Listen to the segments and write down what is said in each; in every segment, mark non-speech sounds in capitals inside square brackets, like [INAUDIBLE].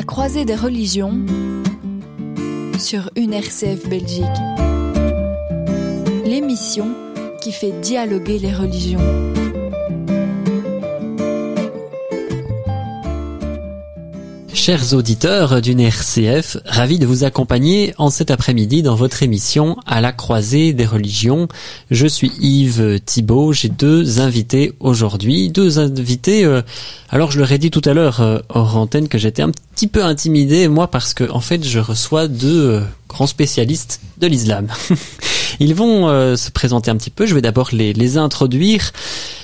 la croisée des religions sur une RCF Belgique. L'émission qui fait dialoguer les religions. Chers auditeurs d'une RCF, ravi de vous accompagner en cet après-midi dans votre émission à la croisée des religions. Je suis Yves Thibault, j'ai deux invités aujourd'hui, deux invités. Euh, alors je leur ai dit tout à l'heure euh, hors antenne que j'étais un petit peu intimidé moi parce que en fait je reçois deux euh, grands spécialistes de l'islam. [LAUGHS] Ils vont se présenter un petit peu. Je vais d'abord les, les introduire.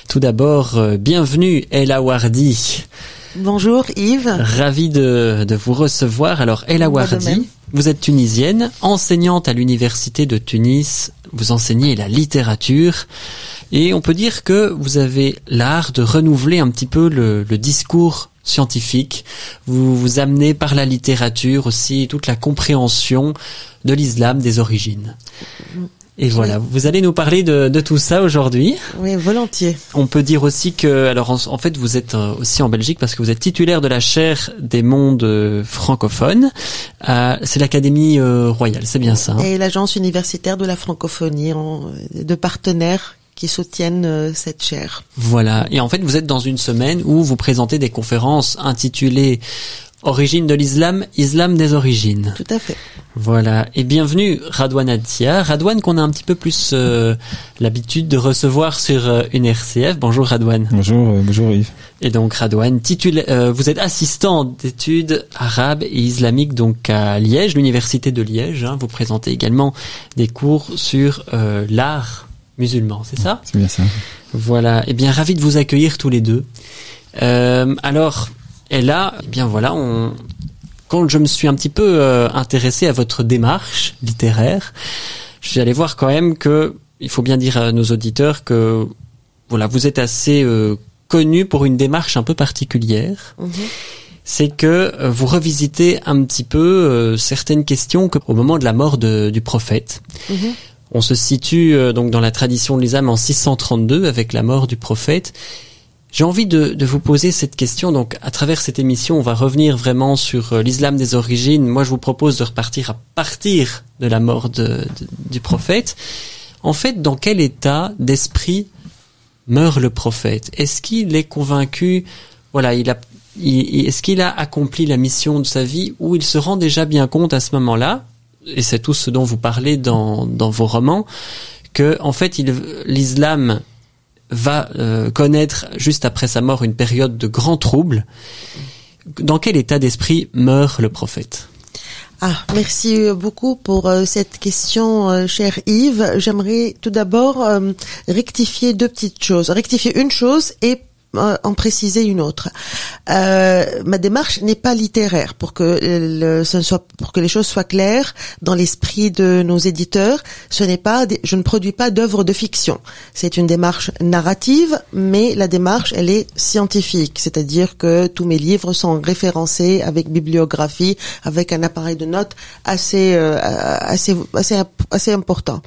Tout d'abord, bienvenue El Awardi. Bonjour Yves. Ravi de, de vous recevoir. Alors Ella Wardi, vous êtes tunisienne, enseignante à l'université de Tunis. Vous enseignez la littérature et on peut dire que vous avez l'art de renouveler un petit peu le, le discours scientifique. Vous vous amenez par la littérature aussi toute la compréhension de l'islam des origines. Et voilà, vous allez nous parler de, de tout ça aujourd'hui. Oui, volontiers. On peut dire aussi que, alors en, fait, vous êtes euh, aussi en Belgique parce que vous êtes titulaire de la chaire des mondes euh, francophones. Euh, c'est l'Académie euh, royale, c'est bien ça. Hein? Et l'Agence universitaire de la francophonie, en, de partenaires qui soutiennent cette chaire. Voilà. Et en fait, vous êtes dans une semaine où vous présentez des conférences intitulées Origine de l'islam, islam des origines. Tout à fait. Voilà. Et bienvenue Radouane Adia. Radouane qu'on a un petit peu plus euh, l'habitude de recevoir sur euh, une RCF. Bonjour Radouane. Bonjour, euh, bonjour Yves. Et donc Radouane, vous êtes assistant d'études arabes et islamiques donc à Liège, l'université de Liège. Hein. Vous présentez également des cours sur l'art musulman, c'est ça? C'est bien ça. Voilà. Et bien ravi de vous accueillir tous les deux. alors et là, eh bien voilà, on, quand je me suis un petit peu euh, intéressé à votre démarche littéraire, je suis allé voir quand même que il faut bien dire à nos auditeurs que voilà, vous êtes assez euh, connu pour une démarche un peu particulière. Mhm. C'est que euh, vous revisitez un petit peu euh, certaines questions que, au moment de la mort de, du prophète. Mhm. On se situe euh, donc dans la tradition de l'islam en 632 avec la mort du prophète j'ai envie de, de, vous poser cette question. Donc, à travers cette émission, on va revenir vraiment sur euh, l'islam des origines. Moi, je vous propose de repartir à partir de la mort de, de, du prophète. En fait, dans quel état d'esprit meurt le prophète? Est-ce qu'il est convaincu Voilà, il a. Est-ce qu'il a accompli la mission de sa vie ou il se rend déjà bien compte à ce moment-là Et c'est tout ce dont vous parlez dans, dans vos romans que en fait, l'islam va euh, connaître juste après sa mort une période de grand trouble. Dans quel état d'esprit meurt le prophète? Ah, merci beaucoup pour euh, cette question, euh, cher Yves. J'aimerais tout d'abord euh, rectifier deux petites choses. Rectifier une chose et en préciser une autre. Euh, ma démarche n'est pas littéraire pour que le, ce ne soit pour que les choses soient claires dans l'esprit de nos éditeurs. Ce n'est pas, je ne produis pas d'œuvres de fiction. C'est une démarche narrative, mais la démarche elle est scientifique, c'est-à-dire que tous mes livres sont référencés avec bibliographie, avec un appareil de notes assez euh, assez assez assez important.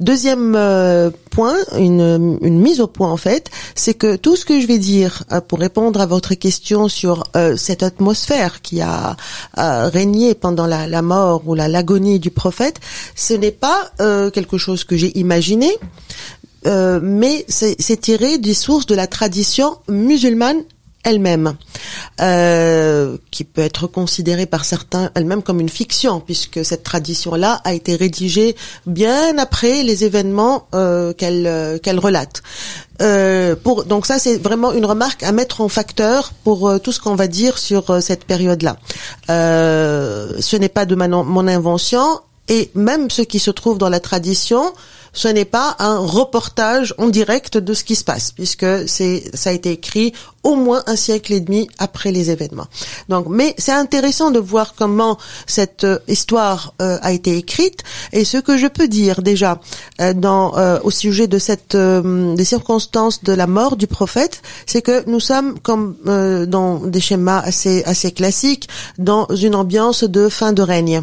Deuxième euh, point, une, une mise au point en fait, c'est que tout ce que je vais dire euh, pour répondre à votre question sur euh, cette atmosphère qui a euh, régné pendant la, la, mort ou la l'agonie du prophète, ce n'est pas quelque chose que j'ai imaginé, mais c'est tiré des sources de la tradition musulmane elle-même, euh, qui peut être considérée par certains elle-même comme une fiction, puisque cette tradition-là a été rédigée bien après les événements euh, qu'elle euh, qu'elle relate. Euh, pour, donc ça, c'est vraiment une remarque à mettre en facteur pour euh, tout ce qu'on va dire sur cette période-là. ce n'est pas de mon invention, et même ce qui se trouve dans la tradition ce n'est pas un reportage en direct de ce qui se passe, puisque c'est ça a été écrit au moins un siècle et demi après les événements. Donc, mais c'est intéressant de voir comment cette euh, histoire euh, a été écrite et ce que je peux dire déjà euh, dans au sujet de cette des circonstances de la mort du prophète, c'est que nous sommes comme dans des schémas assez assez classiques dans une ambiance de fin de règne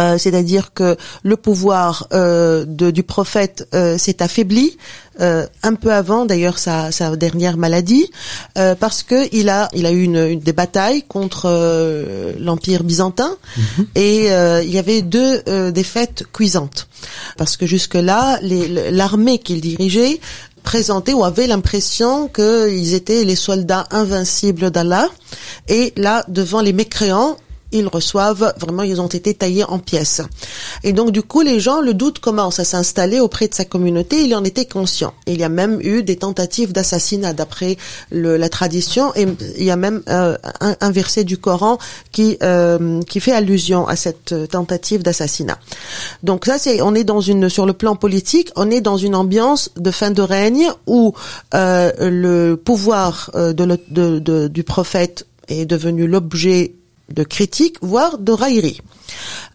Euh, c'est-à-dire que le pouvoir euh, de, du prophète euh, s'est affaibli un peu avant d'ailleurs sa, sa, dernière maladie parce que il a il a eu une, une des batailles contre l'empire byzantin. Mhm. et il y avait deux défaites cuisantes. Parce que jusque là l'armée qu'il dirigeait présentait ou avait l'impression qu'ils étaient les soldats invincibles d'Allah. Et là devant les mécréants ils reçoivent vraiment, ils ont été taillés en pièces. Et donc du coup, les gens, le doute commence à s'installer auprès de sa communauté. Il en était conscient. il y a même eu des tentatives d'assassinat d'après la tradition. Et il y a même euh, un, verset du Coran qui euh, qui fait allusion à cette tentative d'assassinat. Donc ça, c'est on est dans une sur le plan politique, on est dans une ambiance de fin de règne où euh, le pouvoir de, de, de, du prophète est devenu l'objet de critique, voire de raillerie.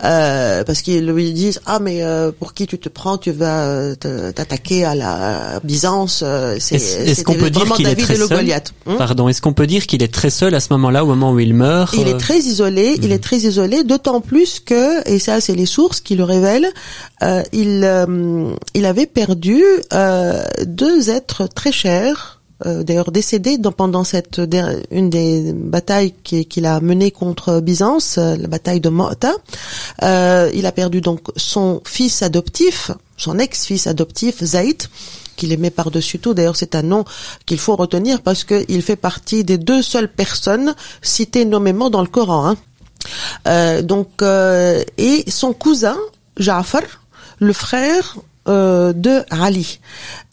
Euh, parce qu'ils lui disent ah mais euh, pour qui tu te prends tu vas euh, t'attaquer à la Byzance c'est est-ce qu'on peut dire qu'il est très seul hmm pardon est-ce qu'on peut dire qu'il est très seul à ce moment-là au moment où il meurt il est très isolé il est hmm. très isolé d'autant plus que et ça c'est les sources qui le révèlent il il avait perdu deux êtres très chers euh, d'ailleurs décédé dans, pendant cette une des batailles qu'il a menées contre Byzance, euh, la bataille de Mota. Euh, il a perdu donc son fils adoptif, son ex-fils adoptif Zaïd, qu'il aimait par-dessus tout. D'ailleurs, c'est un nom qu'il faut retenir parce qu'il fait partie des deux seules personnes citées nommément dans le Coran. Hein. Euh, donc, et son cousin Ja'far, le frère euh, de Ali.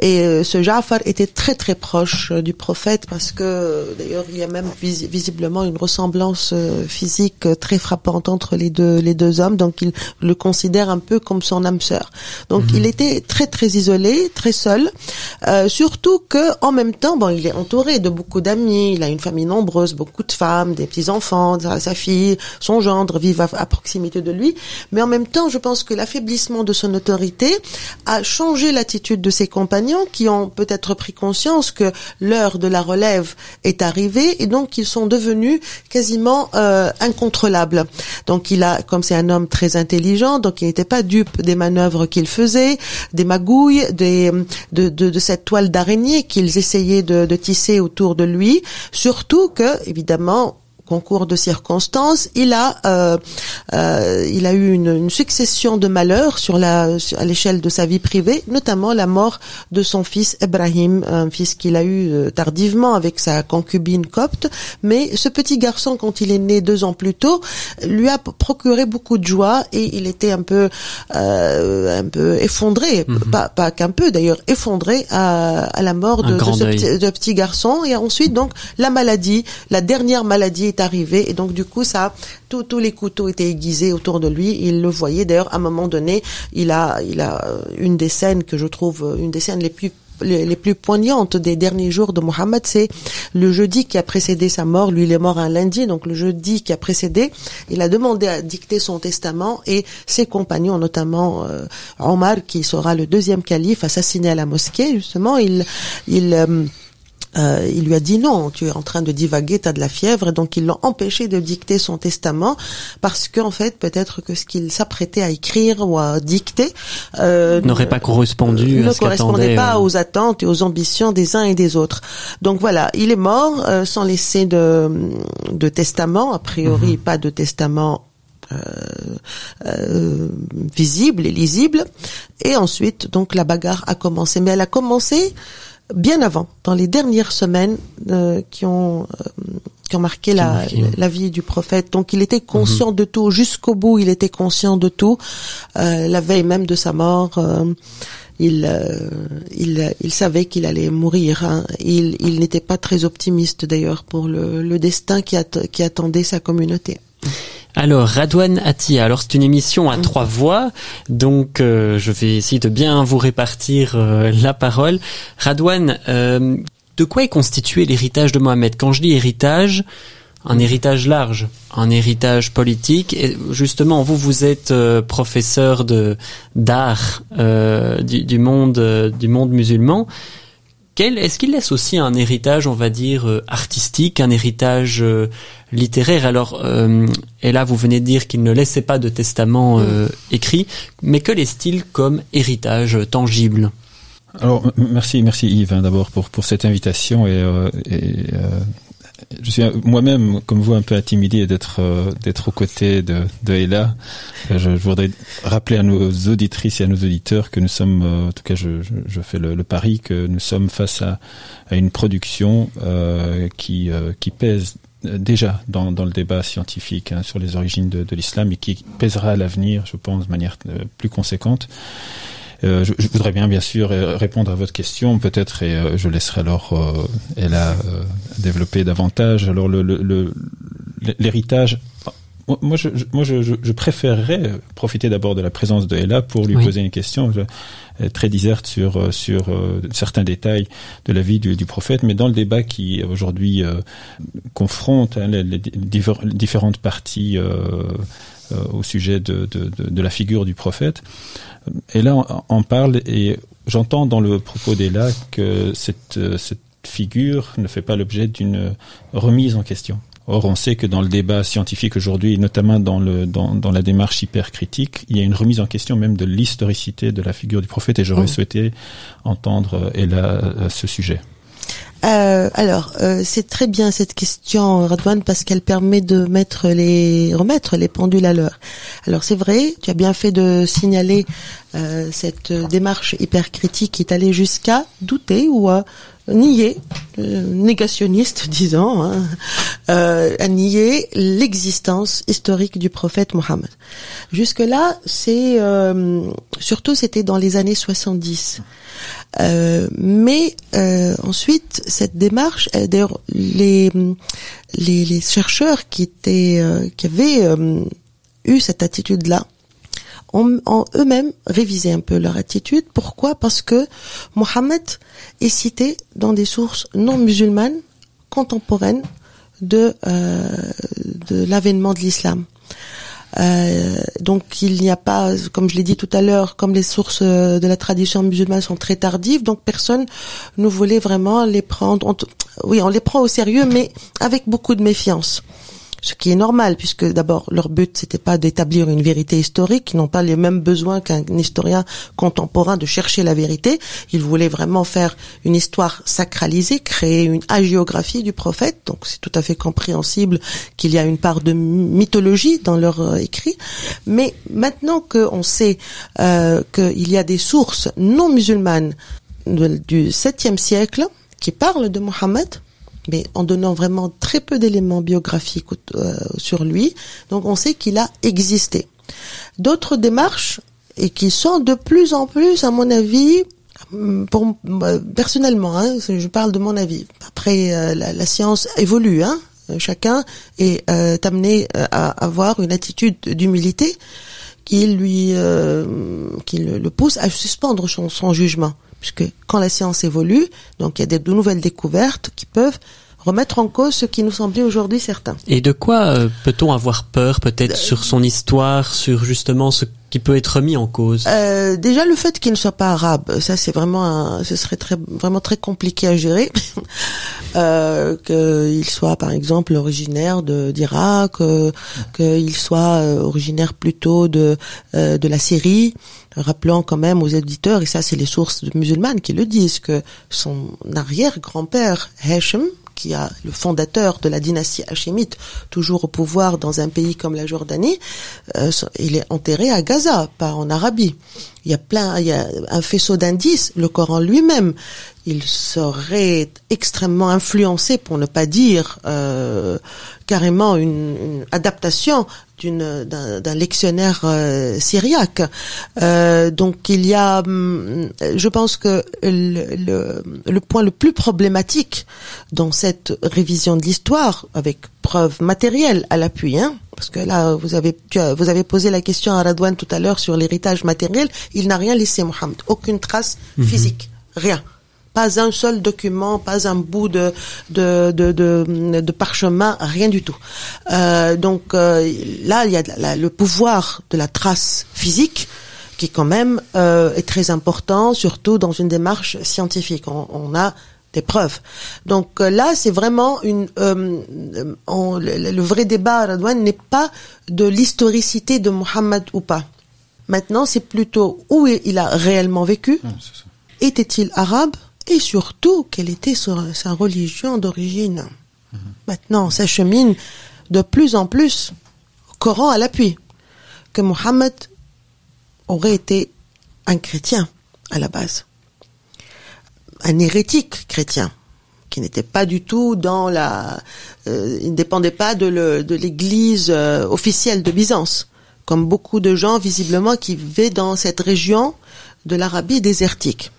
Et euh, ce Ja'far était très très proche euh, du prophète parce que d'ailleurs il y a même visiblement une ressemblance physique très frappante entre les deux les deux hommes. Donc il le considère un peu comme son âme sœur. Donc mhm. il était très très isolé, très seul. surtout que en même temps, bon, il est entouré de beaucoup d'amis. Il a une famille nombreuse, beaucoup de femmes, des petits enfants, sa, fille, son gendre vivent à, à proximité de lui. Mais en même temps, je pense que l'affaiblissement de son autorité a changé l'attitude de ses compagnons qui ont peut-être pris conscience que l'heure de la relève est arrivée et donc ils sont devenus quasiment euh, incontrôlables. Donc il a, comme c'est un homme très intelligent, donc il n'était pas dupe des manœuvres qu'il faisait, des magouilles, des, de, de, de cette toile d'araignée qu'ils essayaient de, de tisser autour de lui. Surtout que, évidemment, concours de circonstances, il a euh, euh, il a eu une, une, succession de malheurs sur la à l'échelle de sa vie privée, notamment la mort de son fils Ibrahim, un fils qu'il a eu euh, tardivement avec sa concubine copte, mais ce petit garçon quand il est né deux ans plus tôt lui a procuré beaucoup de joie et il était un peu euh, un peu effondré, mhm. pas pas qu'un peu d'ailleurs effondré à, à la mort de, de ce petit, de petit garçon. Et ensuite donc la maladie, la dernière maladie arrivé et donc du coup ça tous les couteaux étaient aiguisés autour de lui il le voyait d'ailleurs à un moment donné il a il a euh, une des scènes que je trouve euh, une des scènes les plus les, plus poignantes des derniers jours de Mohammed, c'est le jeudi qui a précédé sa mort. Lui, il est mort un lundi, donc le jeudi qui a précédé, il a demandé à dicter son testament et ses compagnons, notamment euh, Omar, qui sera le deuxième calife, assassiné à la mosquée. Justement, il, il euh, il lui a dit non, tu es en train de divaguer, tu as de la fièvre, et donc ils l'ont empêché de dicter son testament parce qu'en fait peut-être que ce qu'il s'apprêtait à écrire ou à dicter euh, n'aurait pas correspondu, ne correspondait pas euh, aux attentes et aux ambitions des uns et des autres. Donc voilà, il est mort euh, sans laisser de, de testament, a priori mhm. pas de testament euh, euh, visible et lisible. Et ensuite, donc la bagarre a commencé. Mais elle a commencé bien avant, dans les dernières semaines euh, qui ont euh, qui ont marqué la, la, vie du prophète. Donc il était conscient mhm. de tout jusqu'au bout. Il était conscient de tout. Euh, la veille même de sa mort, il, il il savait qu'il allait mourir. Hein. Il il n'était pas très optimiste d'ailleurs pour le, le destin qui, qui attendait sa communauté. Alors, Radouane Atia, alors c'est une émission à trois voix, donc euh, je vais essayer de bien vous répartir euh, la parole. Radouane, euh, de quoi est constitué l'héritage de Mohamed? Quand je dis héritage, un héritage large, un héritage politique. Et justement, vous, vous êtes professeur de d'art du, du, monde du monde musulman. Quel est-ce qu'il laisse aussi un héritage, on va dire, euh, artistique, un héritage euh, littéraire? Alors, euh, et là, vous venez de dire qu'il ne laissait pas de testament euh, écrit, mais que laisse-t-il comme héritage tangible? Alors, merci, merci Yves, hein, d'abord pour pour cette invitation et, et je suis moi-même, comme vous, un peu intimidé d'être euh, d'être aux côtés de, de Ella. Je, je, voudrais rappeler à nos auditrices et à nos auditeurs que nous sommes, euh, en tout cas, je, je, fais le, pari que nous sommes face à, à une production euh, qui euh, qui pèse déjà dans, dans le débat scientifique hein, sur les origines de, de l'islam et qui pèsera à l'avenir, je pense, de manière plus conséquente. Euh, je, je, voudrais bien, bien sûr, euh, répondre à votre question, peut-être, et euh, je laisserai alors Ella développer davantage. Alors, l'héritage. Moi, je, moi je, je, préférerais profiter d'abord de la présence de Ella pour lui oui. poser une question très diserte sur, sur certains détails de la vie du, du, prophète, mais dans le débat qui aujourd'hui euh, confronte hein, les, les, différentes parties au sujet de, de, de, de, la figure du prophète, et là, on, on parle et j'entends dans le propos d'Ella que cette, cette figure ne fait pas l'objet d'une remise en question. Or, on sait que dans le débat scientifique aujourd'hui, notamment dans, le, dans, dans la démarche hypercritique, il y a une remise en question même de l'historicité de la figure du prophète et j'aurais mmh. souhaité entendre Ella à ce sujet. Euh, alors, euh, c'est très bien cette question, Radouane, parce qu'elle permet de mettre remettre les pendules à l'heure. Alors, c'est vrai, tu as bien fait de signaler euh, cette démarche hyper critique qui est allée jusqu'à douter ou à nier, euh, négationniste, [LAUGHS] disons, hein, à nier l'existence historique du prophète Mohammed. Jusque-là, c'est surtout c'était dans les années 70. Euh, mais euh, ensuite, cette démarche, euh, d'ailleurs, les, les, les chercheurs qui étaient euh, qui avaient euh, eu cette attitude-là ont, ont eux-mêmes révisé un peu leur attitude. Pourquoi? Parce que Mohammed est cité dans des sources non musulmanes contemporaines de de l'avènement de l'islam. Euh, donc il n'y a pas, comme je l'ai dit tout à l'heure, comme les sources de la tradition musulmane sont très tardives, donc personne ne voulait vraiment les prendre. Oui, on les prend au sérieux, mais avec beaucoup de méfiance ce qui est normal puisque d'abord leur but c'était pas d'établir une vérité historique, ils n'ont pas les mêmes besoins qu'un historien contemporain de chercher la vérité, ils voulaient vraiment faire une histoire sacralisée, créer une hagiographie du prophète, donc c'est tout à fait compréhensible qu'il y a une part de mythologie dans leur euh, écrit, mais maintenant qu'on sait euh, qu'il y a des sources non musulmanes du 7e siècle qui parlent de Mohammed, mais en donnant vraiment très peu d'éléments biographiques euh, sur lui. Donc on sait qu'il a existé. D'autres démarches et qui sont de plus en plus, à mon avis, pour euh, personnellement, hein, je parle de mon avis. Après, euh, la, science évolue, hein, chacun est euh, amené à avoir une attitude d'humilité qui lui, euh, qui le, pousse à suspendre son jugement puisque quand la science évolue, donc il y a des, de nouvelles découvertes qui peuvent remettre en cause ce qui nous semblait aujourd'hui certain. Et de quoi euh, peut-on avoir peur peut-être euh, sur son histoire, sur justement ce qui peut être mis en cause? Euh, Déjà le fait qu'il ne soit pas arabe, ça c'est vraiment, un, ce serait très, vraiment très compliqué à gérer. Euh, qu'il soit par exemple originaire d'Irak, euh, qu'il soit euh, originaire plutôt de de la Syrie. Rappelons quand même aux éditeurs, et ça c'est les sources musulmanes qui le disent, que son arrière-grand-père Hashim, qui a le fondateur de la dynastie hachémite, toujours au pouvoir dans un pays comme la Jordanie, euh, il est enterré à Gaza, pas en Arabie. Il y a plein, il y a un faisceau d'indices. Le Coran lui-même, il serait extrêmement influencé, pour ne pas dire euh, carrément une, adaptation d'un lectionnaire euh, syriaque. Euh, donc il y a, hum, je pense que le, le, le, point le plus problématique dans cette révision de l'histoire, avec preuves matérielles à l'appui, hein, parce que là vous avez tu as, vous avez posé la question à Radouane tout à l'heure sur l'héritage matériel, il n'a rien laissé Mohammed, aucune trace mm -hmm. physique, rien pas un seul document, pas un bout de de de, de, de parchemin, rien du tout. Euh, donc euh, là, il y a la, le pouvoir de la trace physique qui qui quand même euh, est très important, surtout dans une démarche scientifique. On, on a des preuves. Donc euh, là, c'est vraiment une. Euh, on, le, le, vrai débat, Radouane, n'est pas de l'historicité de Mohammed ou pas. Maintenant, c'est plutôt où il a réellement vécu. Était-il arabe Et surtout, quelle était sa, religion d'origine. Maintenant, ça chemine de plus en plus, Coran à l'appui, que Mohammed aurait été un chrétien à la base, un hérétique chrétien qui n'était pas du tout dans la, euh, il ne dépendait pas de l'Église euh, officielle de Byzance, comme beaucoup de gens visiblement qui vivaient dans cette région de l'Arabie désertique.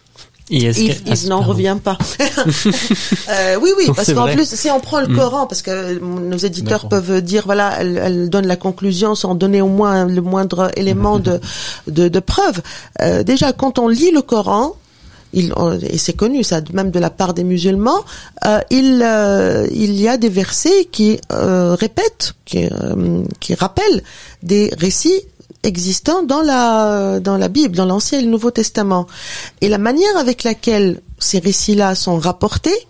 Il, il n'en revient pas. [LAUGHS] euh, oui, oui, parce qu'en plus, si on prend le mm. Coran, parce que nos éditeurs peuvent dire, voilà, elle, elle, donne la conclusion sans donner au moins le moindre élément de, [LAUGHS] de, de preuve. Euh, déjà, quand on lit le Coran, il, et c'est connu ça, même de la part des musulmans, euh, il, euh, il y a des versets qui euh, répètent, qui, qui rappellent des récits existants dans la Bible, dans l'Ancien et le Nouveau Testament. Et la manière avec laquelle ces récits-là sont rapportés,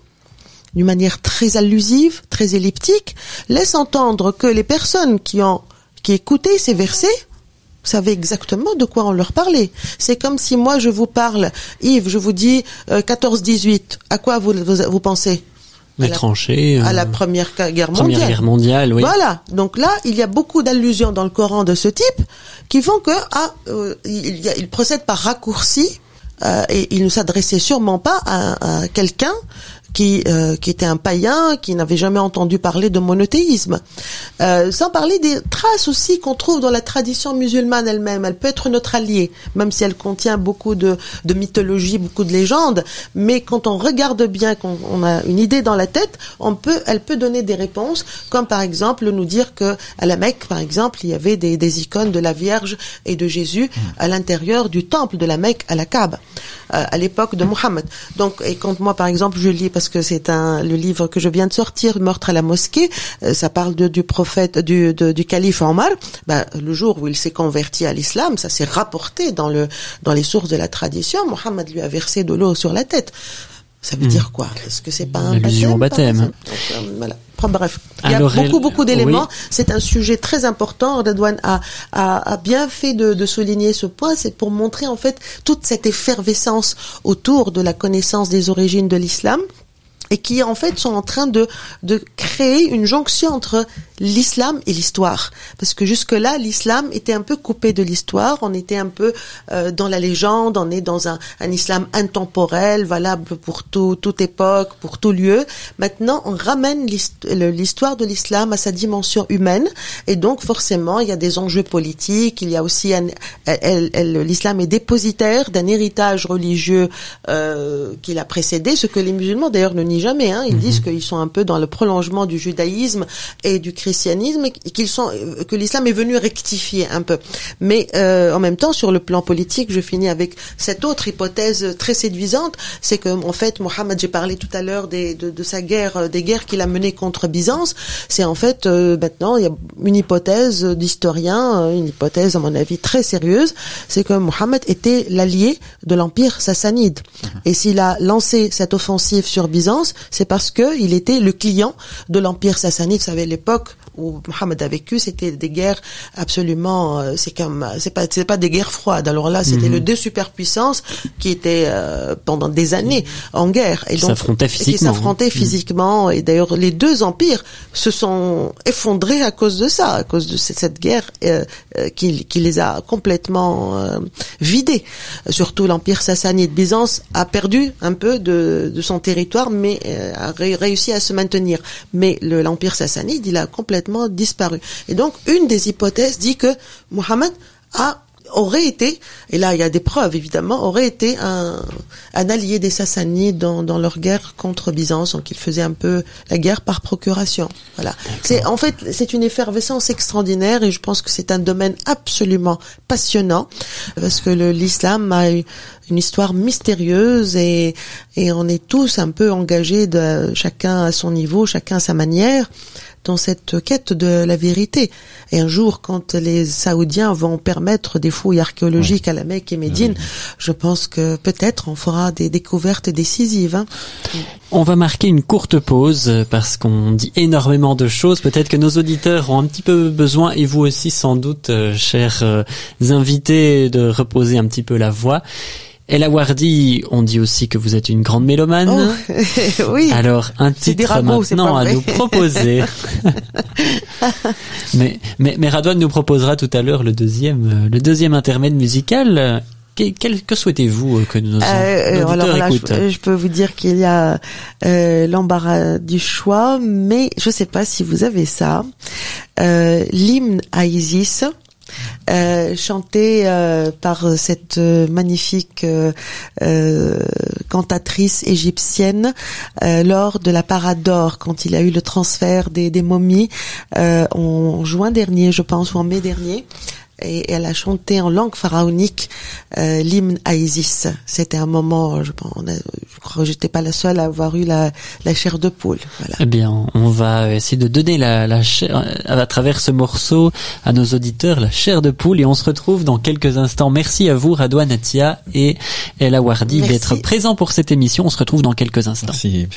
d'une manière très allusive, très elliptique, laisse entendre que les personnes qui ont écoutaient ces versets savaient exactement de quoi on leur parlait. C'est comme si moi je vous parle, Yves, je vous dis euh, 14-18, à quoi vous, vous pensez? Les tranchées. À la euh, Première Guerre mondiale. Première Guerre mondiale, oui. Voilà. Donc là, il y a beaucoup d'allusions dans le Coran de ce type qui font que ah, euh, il, y a, il, procède par raccourci euh, et il ne s'adressait sûrement pas à, à quelqu'un qui, euh, qui était un païen, qui n'avait jamais entendu parler de monothéisme. Euh, sans parler des traces aussi qu'on trouve dans la tradition musulmane elle-même. Elle peut être notre alliée, même si elle contient beaucoup de, de mythologie, beaucoup de légendes. Mais quand on regarde bien, qu'on on a une idée dans la tête, on peut, elle peut donner des réponses, comme par exemple nous dire que à la Mecque, par exemple, il y avait des, des icônes de la Vierge et de Jésus à l'intérieur du temple de la Mecque à la Kaaba, à l'époque de Mohammed. Donc, et quand moi, par exemple, je lis parce que c'est un le livre que je viens de sortir, Meurtre à la mosquée. Euh, ça parle de, du prophète, du, de, du calife Omar. Ben, le jour où il s'est converti à l'islam, ça s'est rapporté dans le dans les sources de la tradition. Mohammed lui a versé de l'eau sur la tête. Ça veut mmh. dire quoi? Est-ce que c'est pas un baptême, au baptême Donc, euh, voilà. Bref, il y a beaucoup beaucoup d'éléments. Oui. C'est un sujet très important. Redouane a, a, a bien fait de, de souligner ce point. C'est pour montrer en fait toute cette effervescence autour de la connaissance des origines de l'islam et qui en fait sont en train de, de créer une jonction entre l'islam et l'histoire. Parce que jusque-là, l'islam était un peu coupé de l'histoire, on était un peu euh, dans la légende, on est dans un, un islam intemporel, valable pour tout, toute époque, pour tout lieu. Maintenant, on ramène l'histoire de l'islam à sa dimension humaine, et donc forcément, il y a des enjeux politiques, il y a aussi l'islam est dépositaire d'un héritage religieux euh, qui l'a précédé, ce que les musulmans d'ailleurs ne jamais. Hein. Ils mm -hmm. disent qu'ils sont un peu dans le prolongement du judaïsme et du christianisme, qu'ils sont, que l'islam est venu rectifier un peu. Mais euh, en même temps, sur le plan politique, je finis avec cette autre hypothèse très séduisante, c'est que en fait, Mohammed, j'ai parlé tout à l'heure de, de, sa guerre, des guerres qu'il a menées contre Byzance. C'est en fait euh, maintenant il y a une hypothèse d'historien, euh, une hypothèse à mon avis très sérieuse, c'est que Mohammed était l'allié de l'empire sassanide. Mmh. Et s'il a lancé cette offensive sur Byzance, c'est parce que il était le client de l'empire sassanide. Vous savez, l'époque où Mohammed a vécu, c'était des guerres absolument, euh, c'est comme, c'est pas, c'est pas des guerres froides. Alors là, c'était mm -hmm. le deux superpuissances qui étaient euh, pendant des années en guerre et donc s'affrontaient physiquement. Qui s'affrontaient physiquement. Et d'ailleurs, les deux empires se sont effondrés à cause de ça, à cause de cette guerre euh, qui, qui les a complètement euh, vidés. Surtout l'empire sassanide. Byzance a perdu un peu de, de son territoire, mais a ré réussi à se maintenir. Mais l'empire sassanide, il a complètement disparu. Et donc, une des hypothèses dit que Mohammed a aurait été, et là il y a des preuves évidemment, aurait été un, un allié des Sassanides dans, dans, leur guerre contre Byzance, donc il faisait un peu la guerre par procuration. Voilà. C'est en fait c'est une effervescence extraordinaire et je pense que c'est un domaine absolument passionnant parce que l'islam a une histoire mystérieuse et, et on est tous un peu engagés de chacun à son niveau, chacun à sa manière dans cette quête de la vérité. Et un jour, quand les Saoudiens vont permettre des fouilles archéologiques à la Mecque et Médine, je pense que peut-être on fera des découvertes décisives. Hein. On va marquer une courte pause parce qu'on dit énormément de choses. Peut-être que nos auditeurs ont un petit peu besoin, et vous aussi sans doute, euh, chers euh, invités, de reposer un petit peu la voix. Ella Wardi, on dit aussi que vous êtes une grande mélomane. Oh, [LAUGHS] oui. Alors, un titre ragots, maintenant à nous proposer. [LAUGHS] mais, mais, mais Radouane nous proposera tout à l'heure le deuxième, le deuxième intermède musical. Que, que souhaitez-vous que nos, euh, nos alors là, je, je, peux vous dire qu'il y a euh, l'embarras du choix, mais je ne sais pas si vous avez ça. Euh, L'hymne à Isis euh, chanté euh, par cette euh, magnifique cantatrice égyptienne lors de la parade d'or, quand il a eu le transfert des, des momies en juin dernier, je pense, ou en mai dernier et elle a chanté en langue pharaonique euh, l'hymne à Isis. C'était un moment, je, je crois que j'étais pas la seule à avoir eu la, la chair de poule. Voilà. Eh bien, on va essayer de donner la, la chair, euh, à travers ce morceau à nos auditeurs la chair de poule et on se retrouve dans quelques instants. Merci à vous, Radouane Atia et Ella Wardi d'être présents pour cette émission. On se retrouve dans quelques instants. Merci.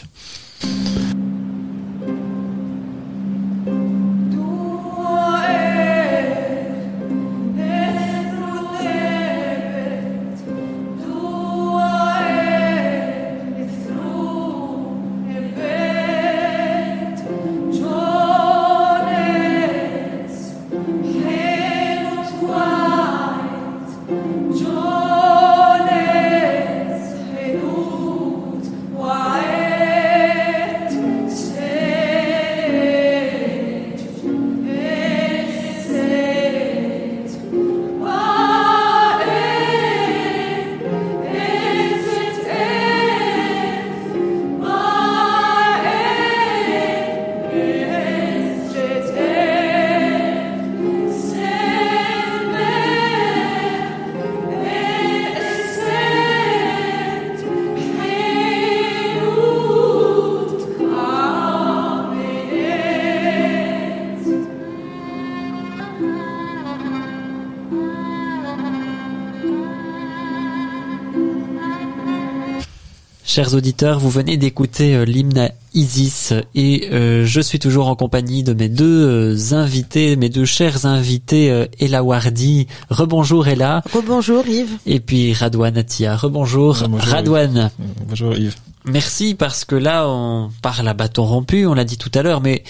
Chers auditeurs, vous venez d'écouter euh, l'hymne Isis et euh, je suis toujours en compagnie de mes deux euh, invités, mes deux chers invités, Ella Wardi. Rebonjour Ella. Rebonjour Yves. Et puis Radouane Atia. Rebonjour, bonjour, Radouane. Bonjour Yves. Merci parce que là on parle à bâton rompu, on l'a dit tout à l'heure, mais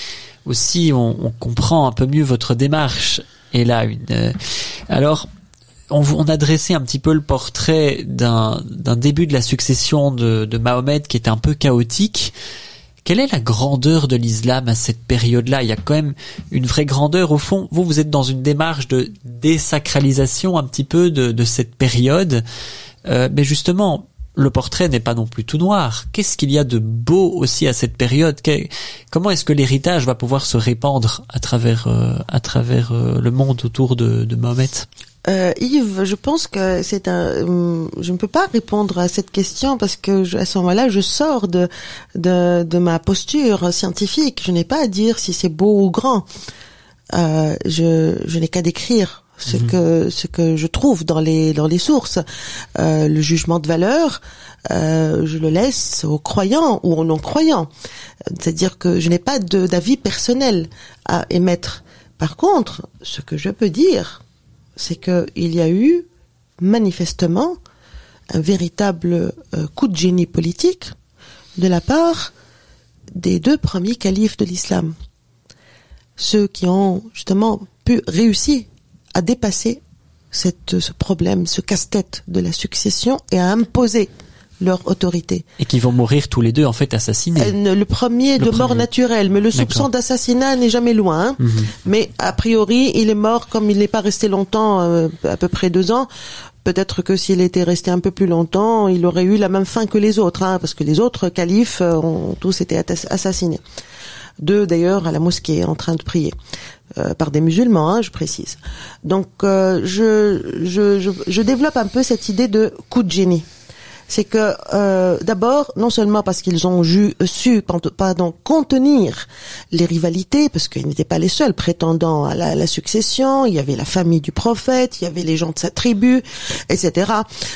aussi on, on, comprend un peu mieux votre démarche. Et là, une. alors, on, on, a dressé un petit peu le portrait d'un début de la succession de, Mahomet qui était un peu chaotique. Quelle est la grandeur de l'islam à cette période-là? Il y a quand même une vraie grandeur. Au fond, vous, vous êtes dans une démarche de désacralisation un petit peu de, de cette période. Euh, mais justement, le portrait n'est pas non plus tout noir. Qu'est-ce qu'il y a de beau aussi à cette période Comment est-ce que l'héritage va pouvoir se répandre à travers, euh, euh, le monde autour de, Mahomet euh, Yves, je pense que c'est un. Je ne peux pas répondre à cette question parce que à ce moment-là, je sors de, de, ma posture scientifique. Je n'ai pas à dire si c'est beau ou grand. Je n'ai qu'à décrire ce mhm. que ce que je trouve dans les dans les sources. Euh, le jugement de valeur, euh, je le laisse aux croyants ou aux non-croyants. C'est-à-dire que je n'ai pas d'avis personnel à émettre. Par contre, ce que je peux dire, c'est qu'il y a eu manifestement un véritable euh, coup de génie politique de la part des deux premiers califes de l'islam. Ceux qui ont justement pu réussir à dépasser cette, ce problème, ce casse-tête de la succession et à imposer leur autorité. Et qui vont mourir tous les deux en fait assassinés. Euh, le premier de mort naturelle, mais le soupçon d'assassinat n'est jamais loin. Hein. Mhm. Mais a priori, il est mort comme il n'est pas resté longtemps, euh, à peu près deux ans. Peut-être que s'il était resté un peu plus longtemps, il aurait eu la même fin que les autres, hein, parce que les autres califes euh, ont tous été assassinés. deux d'ailleurs à la mosquée en train de prier. Euh, par des musulmans, hein, je précise. Donc, euh, je, je, je, je, développe un peu cette idée de coup de génie c'est que euh, d'abord, non seulement parce qu'ils ont ju, su pardon, contenir les rivalités, parce qu'ils n'étaient pas les seuls prétendant à la, succession, il y avait la famille du prophète, il y avait les gens de sa tribu, etc.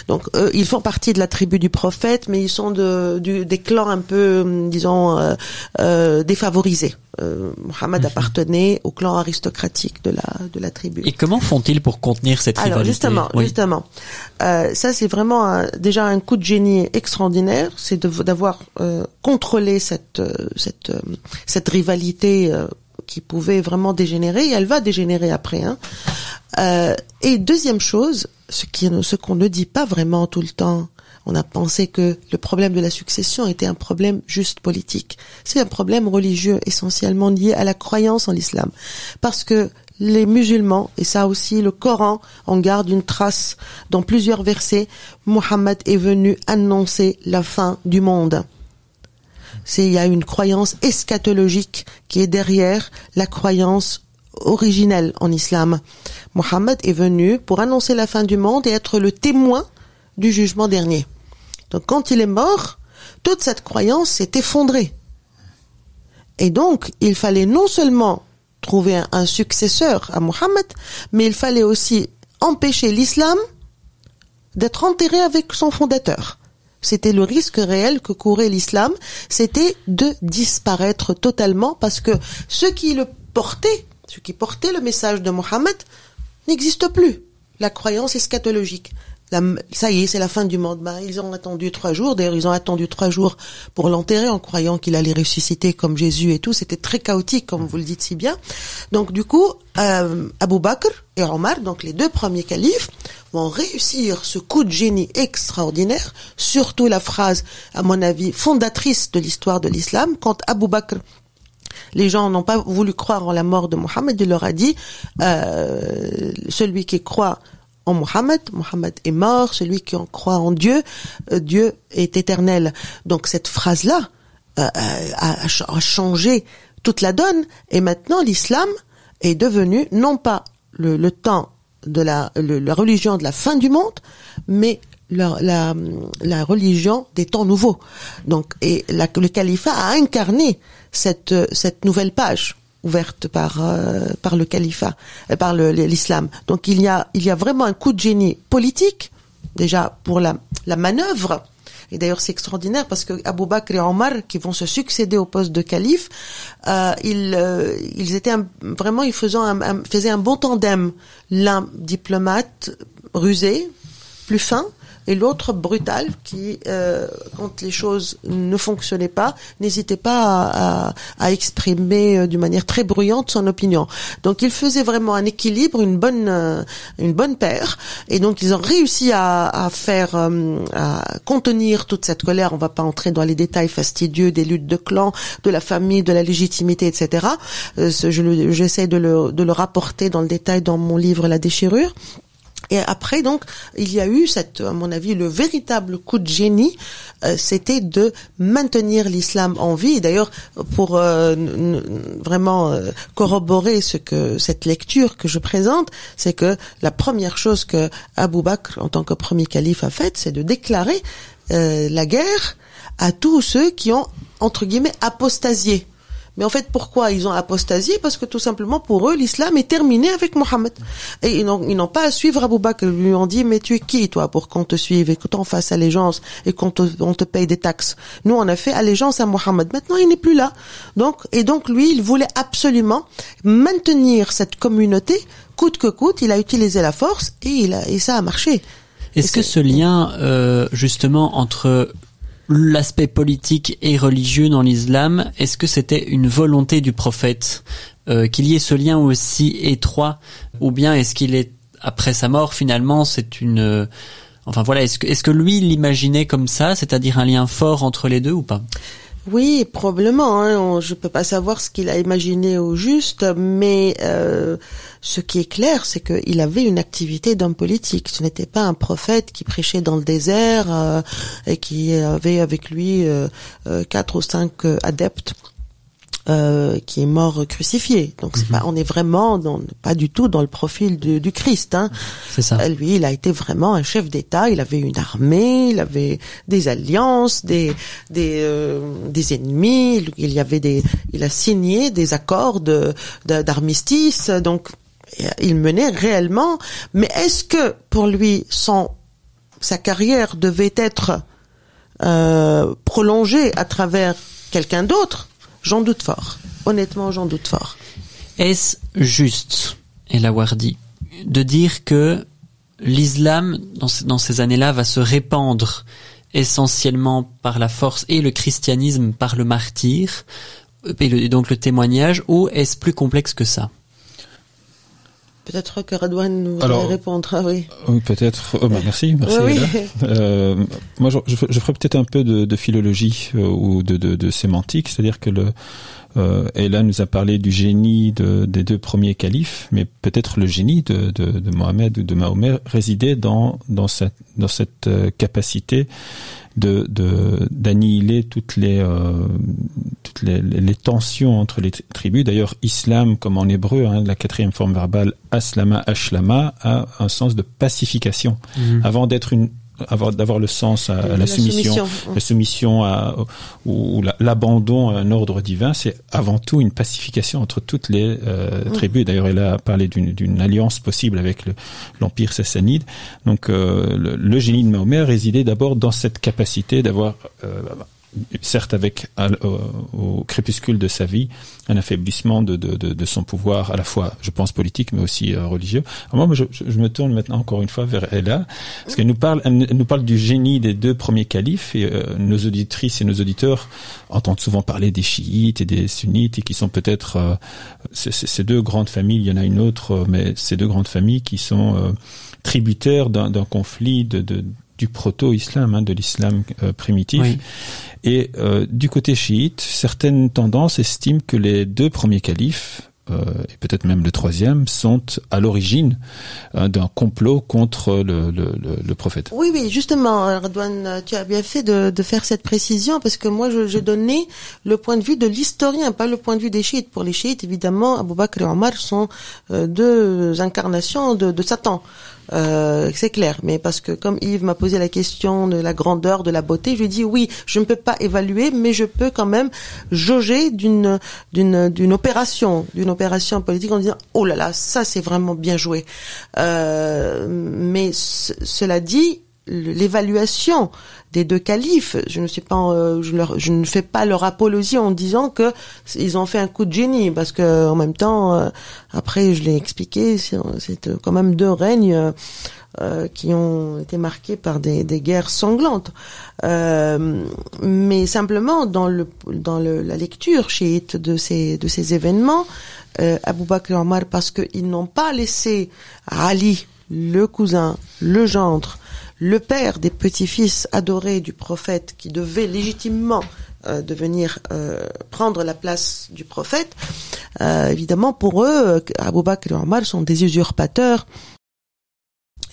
Donc euh, ils font partie de la tribu du prophète, mais ils sont de, du, des clans un peu, disons, euh, euh défavorisés. Euh, Mohammed mhm. appartenait au clan aristocratique de la de la tribu. Et comment font-ils pour contenir cette rivalité? Alors justement, justement, euh, ça c'est vraiment déjà un coup de génie extraordinaire, c'est d'avoir euh, contrôlé cette euh, cette euh, cette rivalité qui pouvait vraiment dégénérer. Et elle va dégénérer après. Hein. et deuxième chose, ce qui ce qu'on ne dit pas vraiment tout le temps on a pensé que le problème de la succession était un problème juste politique. C'est un problème religieux essentiellement lié à la croyance en l'islam. Parce que les musulmans, et ça aussi le Coran en garde une trace dans plusieurs versets, Mohammed est venu annoncer la fin du monde. C'est, il y a une croyance eschatologique qui est derrière la croyance originelle en islam. Mohammed est venu pour annoncer la fin du monde et être le témoin du jugement dernier. Donc quand il est mort, toute cette croyance s'est effondrée. Et donc, il fallait non seulement trouver un, successeur à Mohammed, mais il fallait aussi empêcher l'islam d'être enterré avec son fondateur. C'était le risque réel que courait l'islam, c'était de disparaître totalement parce que ceux qui le portaient, ceux qui portaient le message de Mohammed, n'existent plus. La croyance eschatologique ça y est, c'est la fin du monde. Ben, ils ont attendu trois jours. D'ailleurs, ils ont attendu trois jours pour l'enterrer en croyant qu'il allait ressusciter comme Jésus et tout. C'était très chaotique, comme vous le dites si bien. Donc, du coup, euh, Abu Bakr et Omar, donc les deux premiers califes, vont réussir ce coup de génie extraordinaire. Surtout la phrase, à mon avis, fondatrice de l'histoire de l'islam, quand Abu Bakr les gens n'ont pas voulu croire en la mort de Mohammed, il leur a dit, euh, celui qui croit en Mohammed. Mohammed est mort, celui qui en croit en Dieu, euh, Dieu est éternel. Donc cette phrase-là euh, a, changé toute la donne et maintenant l'islam est devenu non pas le, temps de la, la religion de la fin du monde, mais la, la, la, religion des temps nouveaux. Donc, et la, le califat a incarné cette, cette nouvelle page ouverte par euh, par le califat, euh, par l'islam. Donc il y a il y a vraiment un coup de génie politique déjà pour la la manœuvre. Et d'ailleurs, c'est extraordinaire parce que Abu Bakr et Omar, qui vont se succéder au poste de calife, euh, ils, euh, ils étaient vraiment, ils faisaient un, faisaient un bon tandem. L'un diplomate rusé, plus fin, et l'autre brutal qui, euh, quand les choses ne fonctionnaient pas, n'hésitait pas à, à, exprimer euh, d'une manière très bruyante son opinion. Donc il faisait vraiment un équilibre, une bonne, euh, une bonne paire, et donc ils ont réussi à, à faire, à contenir toute cette colère. On va pas entrer dans les détails fastidieux des luttes de clans, de la famille, de la légitimité, etc. J'essaie de le, de le rapporter dans le détail dans mon livre La déchirure. Et après, donc, il y a eu cette, à mon avis, le véritable coup de génie, euh, c'était de maintenir l'islam en vie. D'ailleurs, pour euh, vraiment euh, corroborer ce que cette lecture que je présente, c'est que la première chose que Abu Bakr, en tant que premier calife, a faite, c'est de déclarer la guerre à tous ceux qui ont entre guillemets apostasié mais en fait, pourquoi ils ont apostasié? Parce que tout simplement, pour eux, l'islam est terminé avec Mohammed. Et ils n'ont pas à suivre Abu Bakr. Ils lui ont dit, mais tu es qui, toi, pour qu'on te suive et que t'en fasses allégeance et qu'on te, on te paye des taxes? Nous, on a fait allégeance à Mohammed. Maintenant, il n'est plus là. Donc, et donc, lui, il voulait absolument maintenir cette communauté coûte que coûte. Il a utilisé la force et, il a, et ça a marché. Est-ce que ce lien, euh, justement, entre l'aspect politique et religieux dans l'islam, est-ce que c'était une volonté du prophète euh, qu'il y ait ce lien aussi étroit, ou bien est-ce qu'il est après sa mort finalement c'est une euh, Enfin voilà, est-ce que, est-ce que lui l'imaginait comme ça, c'est-à-dire un lien fort entre les deux ou pas? Oui, probablement. Hein. Je peux pas savoir ce qu'il a imaginé au juste, mais euh, ce qui est clair, c'est qu'il avait une activité d'homme politique. Ce n'était pas un prophète qui prêchait dans le désert euh, et qui avait avec lui euh, quatre ou cinq adeptes euh, qui est mort crucifié. Donc c'est Mhm. pas, on est vraiment dans, pas du tout dans le profil du, du Christ. Hein. C'est ça. Euh, Lui, il a été vraiment un chef d'État. Il avait une armée, il avait des alliances, des des euh, des ennemis. Il y avait des, il a signé des accords de de- d'armistice. Donc il menait réellement. Mais est-ce que pour lui, son sa carrière devait être euh, prolongée à travers quelqu'un d'autre? J'en doute fort. Honnêtement, j'en doute fort. Est-ce juste, El Awardi, de dire que l'islam, dans, ce- dans ces années-là, va se répandre essentiellement par la force et le christianisme par le martyr, le- et donc le témoignage, ou est-ce plus complexe que ça? Peut-être que Radouane nous Alors- répondre. Ah oui. Oui, peut-être. Oh, bah, merci, merci. Oui, Ella. oui. Euh, moi, je, je, je ferai peut-être un peu de, de philologie euh, ou de, de, de sémantique, c'est-à-dire que le euh, Ella nous a parlé du génie de, des deux premiers califes, mais peut-être le génie de, de, de Mohamed ou de Mahomet résidait dans dans cette dans cette euh, capacité de d'annihiler toutes les euh, toutes les, les, les tensions entre les tri- tribus. D'ailleurs, islam, comme en hébreu, hein, la quatrième forme verbale aslama ashlama a un sens de pacification avant d'être une avoir d'avoir le sens à, à la, soumission, la soumission à, ou, ou la- l'abandon à un ordre divin, c'est avant tout une pacification entre toutes les euh, tribus. D'ailleurs, elle a parlé d'une alliance possible avec le- l'empire sassanide. Donc, euh, le, le génie de Mahomet résidait d'abord dans cette capacité d'avoir euh, certes avec l- au, crépuscule de sa vie un affaiblissement de, de, de, de son pouvoir à la fois je pense politique mais aussi euh, religieux. Moi je, je, me tourne maintenant encore une fois vers Ella parce qu'elle nous parle elle nous parle du génie des deux premiers califes et euh, nos auditrices et nos auditeurs entendent souvent parler des chiites et des sunnites et qui sont peut-être euh, ces deux grandes familles il y en a une autre euh, mais ces deux grandes familles qui sont euh, tributaires d'un conflit de, de du proto-islam, hein, de l'islam euh, primitif. Oui. Et euh, du côté chiite, certaines tendances estiment que les deux premiers califes, euh, et peut-être même le troisième, sont à l'origine euh, d'un complot contre le, le, le, le prophète. Oui, oui, justement, Radouane, tu as bien fait de, de faire cette précision parce que moi, je- j'ai donné le point de vue de l'historien, pas le point de vue des chiites. Pour les chiites, évidemment, Abou Bakr et Omar sont euh, deux incarnations de, de Satan. Euh, c'est clair, mais parce que comme Yves m'a posé la question de la grandeur, de la beauté, je lui ai dit oui, je ne peux pas évaluer, mais je peux quand même jauger d'une d'une d'une opération, d'une opération politique en disant oh là là, ça c'est vraiment bien joué. Euh, mais ce- cela dit, l'évaluation des deux califes, je ne pas, euh, je, ne fais pas leur apologie en disant que ils ont fait un coup de génie, parce que en même temps, euh, après je l'ai expliqué, c'est euh, quand même deux règnes qui ont été marqués par des, guerres sanglantes. Mais simplement dans le dans le, la lecture chiite de ces de ces événements, Abou Bakr Omar, parce qu'ils n'ont pas laissé Ali, le cousin, le gendre, le père des petits-fils adorés du prophète qui devait légitimement euh, devenir euh, prendre la place du prophète, euh, évidemment pour eux, euh, Abou Bakr et Omar sont des usurpateurs.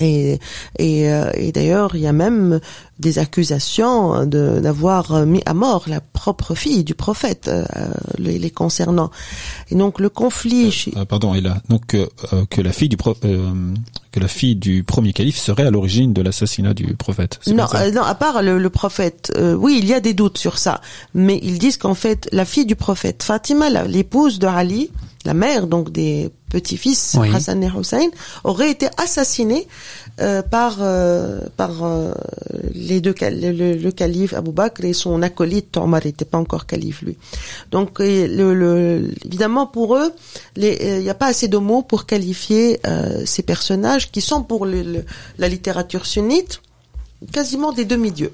Et, et, euh, et d'ailleurs, il y a même des accusations de- d'avoir mis à mort la propre fille du prophète, euh, les, les concernant. Et donc le conflit... Euh, pardon, et là, donc que la fille du pro- euh, que la fille du premier calife serait à l'origine de l'assassinat du prophète. Non, euh, non, à part le, le prophète, euh, oui, il y a des doutes sur ça, mais ils disent qu'en fait, la fille du prophète, Fatima, l'épouse de Ali, la mère donc des petits-fils Oui. Hassan et Hussein, aurait été assassinée euh, par par les deux le, le- calife Abou Bakr et son acolyte Omar n'était pas encore calife lui. Donc le, le- évidemment pour eux, il n'y a pas assez de mots pour qualifier ces personnages qui sont pour la littérature sunnite quasiment des demi-dieux.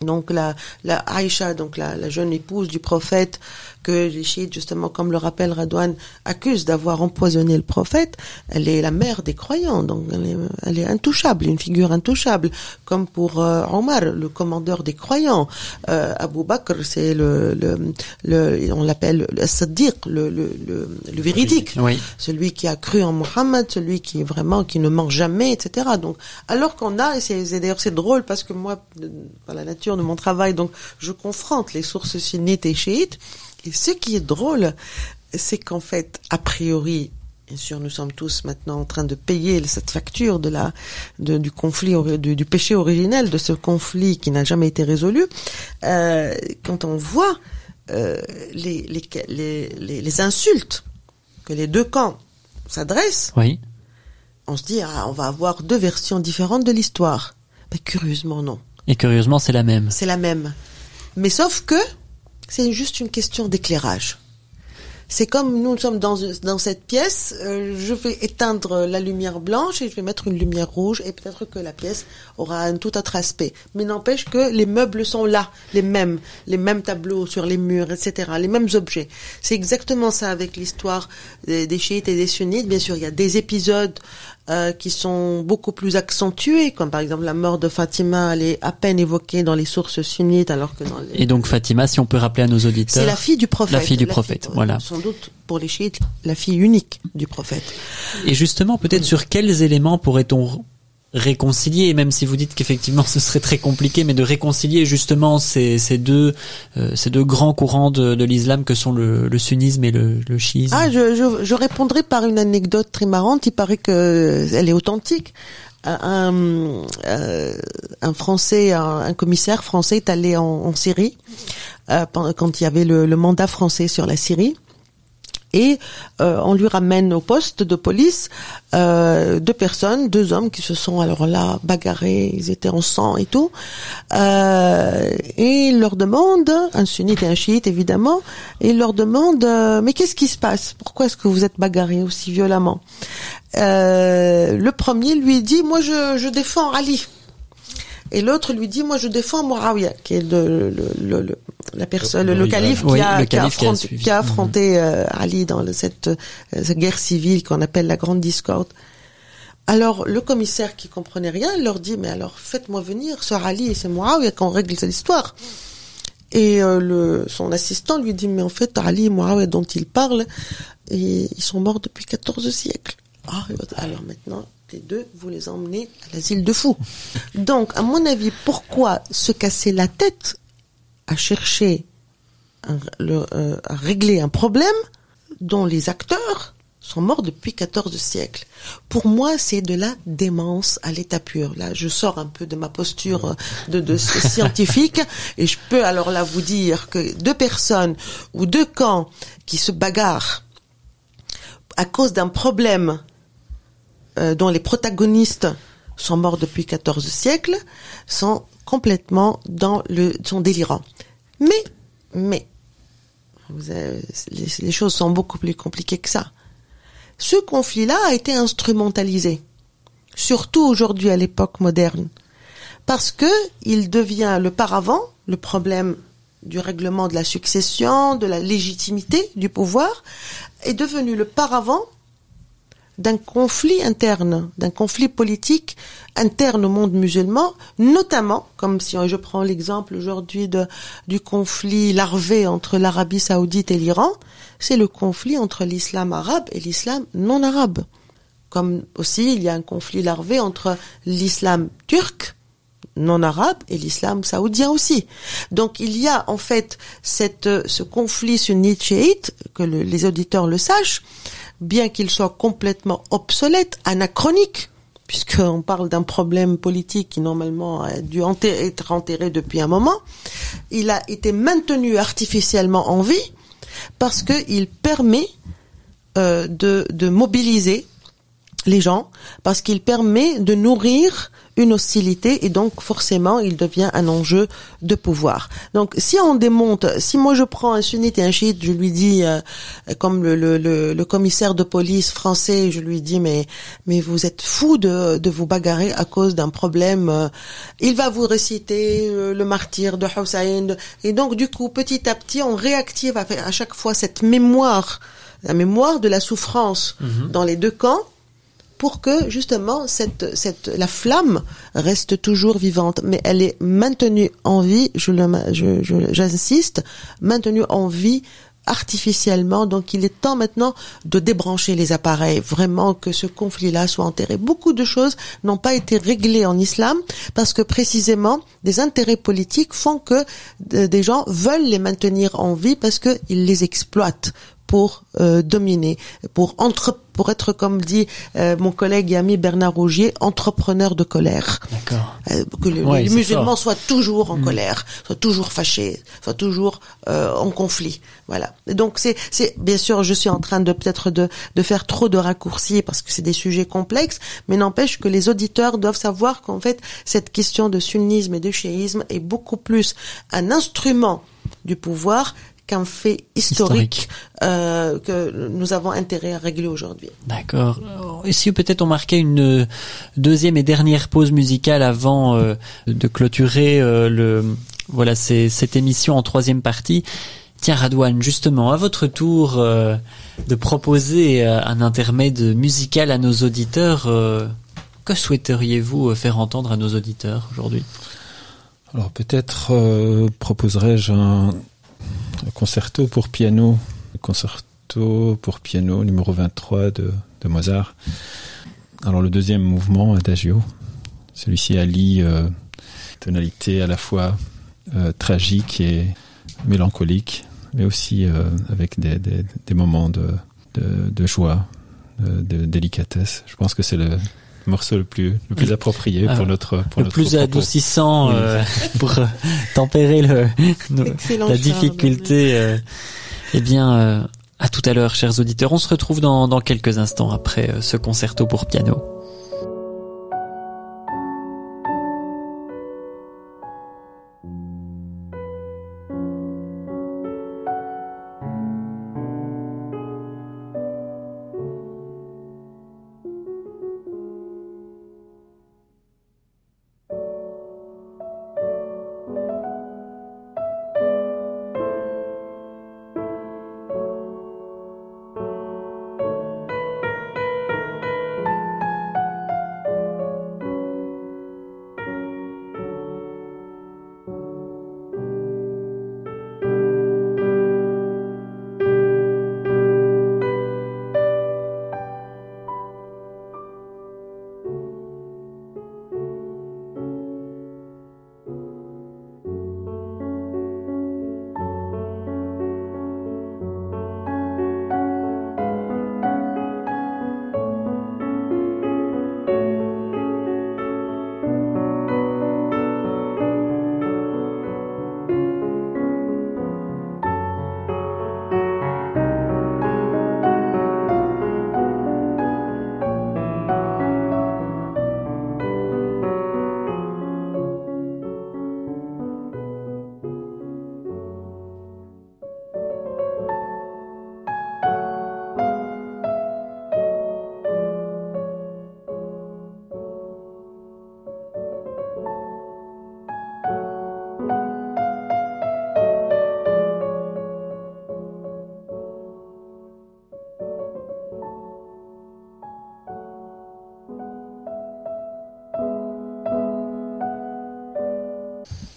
Donc la, la Aïcha, donc la, la jeune épouse du prophète, que les chiites, justement, comme le rappelle Radouane, accusent d'avoir empoisonné le prophète, elle est la mère des croyants, donc elle est, elle est intouchable, une figure intouchable, comme pour euh, Omar, le commandeur des croyants. Euh, Abu Bakr, c'est le, le, le, on l'appelle le Siddiq, le, le, le, le véridique Oui. celui qui a cru en Mohammed, celui qui est vraiment qui ne ment jamais, etc. Donc, alors qu'on a, et c'est d'ailleurs c'est drôle parce que moi, par la nature de mon travail, donc je confronte les sources sunnites et chiites. Et ce qui est drôle, c'est qu'en fait, a priori, bien sûr, nous sommes tous maintenant en train de payer cette facture de la, de, du conflit, du, du, péché originel, de ce conflit qui n'a jamais été résolu. Euh, quand on voit euh, les, les, les, les, insultes que les deux camps s'adressent, oui. on se dit, ah, on va avoir deux versions différentes de l'histoire. Mais curieusement, non. Et curieusement, c'est la même. C'est la même. Mais sauf que c'est juste une question d'éclairage. C'est comme nous sommes dans, dans cette pièce, euh, je vais éteindre la lumière blanche et je vais mettre une lumière rouge et peut-être que la pièce aura un tout autre aspect. Mais n'empêche que les meubles sont là, les mêmes, les mêmes tableaux sur les murs, etc., les mêmes objets. C'est exactement ça avec l'histoire des, des chiites et des sunnites. Bien sûr, il y a des épisodes euh, qui sont beaucoup plus accentuées, comme par exemple la mort de Fatima, elle est à peine évoquée dans les sources sunnites, alors que dans les... Et donc Fatima, si on peut rappeler à nos auditeurs, c'est la fille du prophète. La fille du prophète, voilà. Sans doute pour les chiites, la fille unique du prophète. Et justement, peut-être sur quels éléments pourrait-on réconcilier, même si vous dites qu'effectivement ce serait très compliqué, mais de réconcilier justement ces, ces deux euh, ces deux grands courants de, de l'islam que sont le, le, sunnisme et le, le chiisme. Ah, je, je, je, répondrai par une anecdote très marrante. Il paraît que elle est authentique. Un, euh, un Français, un, commissaire français est allé en, en Syrie euh, quand il y avait le, le mandat français sur la Syrie et euh, on lui ramène au poste de police euh, deux personnes, deux hommes qui se sont alors là bagarrés, ils étaient en sang et tout, euh, et il leur demande, un sunnite et un chiite évidemment, il leur demande euh, mais qu'est-ce qui se passe? Pourquoi est-ce que vous êtes bagarrés aussi violemment? Euh, Le premier lui dit moi je, je défends Ali. Et l'autre lui dit, moi je défends Muawiyah, qui est le, le, le, la personne, le, calife qui, a, qui, a affronté, qui a affronté euh, Ali dans cette, euh, cette, guerre civile qu'on appelle la Grande Discorde. Alors le commissaire qui comprenait rien, il leur dit, mais alors faites-moi venir ce Ali et c'est Muawiyah qu'on règle cette histoire. Et euh, le, son assistant lui dit, mais en fait, Ali et Muawiyah dont il parle, et, ils sont morts depuis 14 siècles. Ah, alors maintenant, les deux, vous les emmenez à l'asile de fous. Donc, à mon avis, pourquoi se casser la tête à chercher euh, à régler un problème dont les acteurs sont morts depuis 14 siècles? Pour moi, c'est de la démence à l'état pur. Là, je sors un peu de ma posture de, de [LAUGHS] scientifique et je peux alors là vous dire que deux personnes ou deux camps qui se bagarrent à cause d'un problème euh, dont les protagonistes sont morts depuis 14 siècles, sont complètement dans le, sont délirants. Mais, mais, les, choses sont beaucoup plus compliquées que ça. Ce conflit-là a été instrumentalisé, surtout aujourd'hui à l'époque moderne, parce que il devient le paravent, le problème du règlement de la succession, de la légitimité du pouvoir, est devenu le paravent d'un conflit interne, d'un conflit politique interne au monde musulman, notamment, comme si je prends l'exemple aujourd'hui de, du conflit larvé entre l'Arabie saoudite et l'Iran, c'est le conflit entre l'islam arabe et l'islam non arabe. Comme aussi il y a un conflit larvé entre l'islam turc, non arabe et l'islam saoudien aussi. Donc il y a en fait cette, ce conflit sunnite chiite, que les auditeurs le sachent, bien qu'il soit complètement obsolète, anachronique, puisqu'on parle d'un problème politique qui normalement a dû être enterré depuis un moment, il a été maintenu artificiellement en vie parce qu'il permet euh, de, de mobiliser les gens, parce qu'il permet de nourrir une hostilité et donc forcément il devient un enjeu de pouvoir. Donc si on démonte, si moi je prends un sunnite et un chiite, je lui dis euh, comme le, le, le, commissaire de police français, je lui dis mais mais vous êtes fou de, de vous bagarrer à cause d'un problème. Euh, il va vous réciter euh, le martyr de Hussein et donc du coup petit à petit on réactive à, chaque fois cette mémoire, la mémoire de la souffrance mhm. dans les deux camps pour que justement cette, cette, la flamme reste toujours vivante, mais elle est maintenue en vie, je le, je, j'insiste, maintenue en vie artificiellement. Donc il est temps maintenant de débrancher les appareils, vraiment que ce conflit-là soit enterré. Beaucoup de choses n'ont pas été réglées en islam parce que précisément des intérêts politiques font que des gens veulent les maintenir en vie parce qu'ils les exploitent pour euh, dominer, pour entre, pour être comme dit euh, mon collègue et ami Bernard Rougier, entrepreneur de colère. D'accord. Euh, que les musulmans soient toujours en mm. colère, soient toujours fâchés, soient toujours en conflit. Voilà. Et donc c'est, c'est bien sûr, je suis en train de peut-être de, de faire trop de raccourcis parce que c'est des sujets complexes, mais n'empêche que les auditeurs doivent savoir qu'en fait cette question de sunnisme et de chiisme est beaucoup plus un instrument du pouvoir qu'un fait historique, Euh, que nous avons intérêt à régler aujourd'hui. D'accord. Et si peut-être on marquait une deuxième et dernière pause musicale avant euh, de clôturer euh, le voilà c'est cette émission en troisième partie. Tiens Radouane, justement, à votre tour euh, de proposer un intermède musical à nos auditeurs, que souhaiteriez-vous faire entendre à nos auditeurs aujourd'hui? Alors peut-être proposerais-je un, concerto pour piano, concerto pour piano numéro 23 de, Mozart. Alors le deuxième mouvement, Adagio, celui-ci allie euh, tonalité à la fois euh, tragique et mélancolique, mais aussi euh, avec des, moments de, de, de joie, de, délicatesse. Je pense que c'est le morceau le plus le plus approprié pour ah, notre pour le plus adoucissant euh, [LAUGHS] pour euh, tempérer le la difficulté euh, eh bien euh, à tout à l'heure chers auditeurs. On se retrouve dans dans quelques instants après ce concerto pour piano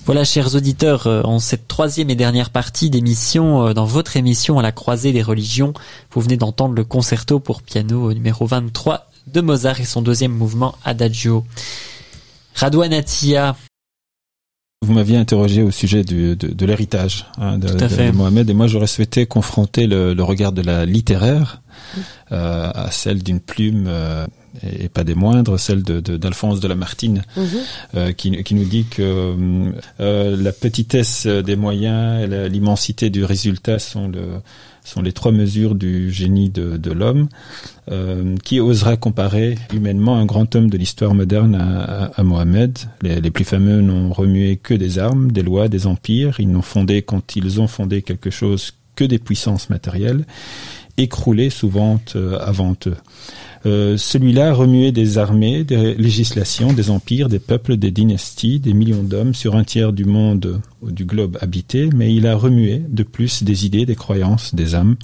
Voilà, chers auditeurs, euh, en cette troisième et dernière partie d'émission, euh, dans votre émission à la croisée des religions, vous venez d'entendre le concerto pour piano numéro 23 de Mozart et son deuxième mouvement Adagio. Radouanatia. Vous m'aviez interrogé au sujet de, de l'héritage hein, de, Mohamed et moi j'aurais souhaité confronter le, regard de la littéraire euh, à celle d'une plume et pas des moindres, celle de d'Alphonse de, la Martine, mhm. euh, qui, qui, nous dit que euh, la petitesse des moyens et l'immensité du résultat sont le sont les trois mesures du génie de, de l'homme. Euh, qui osera comparer humainement un grand homme de l'histoire moderne à, à, Mohamed les, les, plus fameux n'ont remué que des armes, des lois, des empires. Ils n'ont fondé quand ils ont fondé quelque chose que des puissances matérielles, écroulées souvent euh, avant eux. Euh, celui-là remuait des armées, des législations, des empires, des peuples, des dynasties, des millions d'hommes sur un tiers du monde du globe habité, mais il a remué de plus des idées, des croyances, des âmes.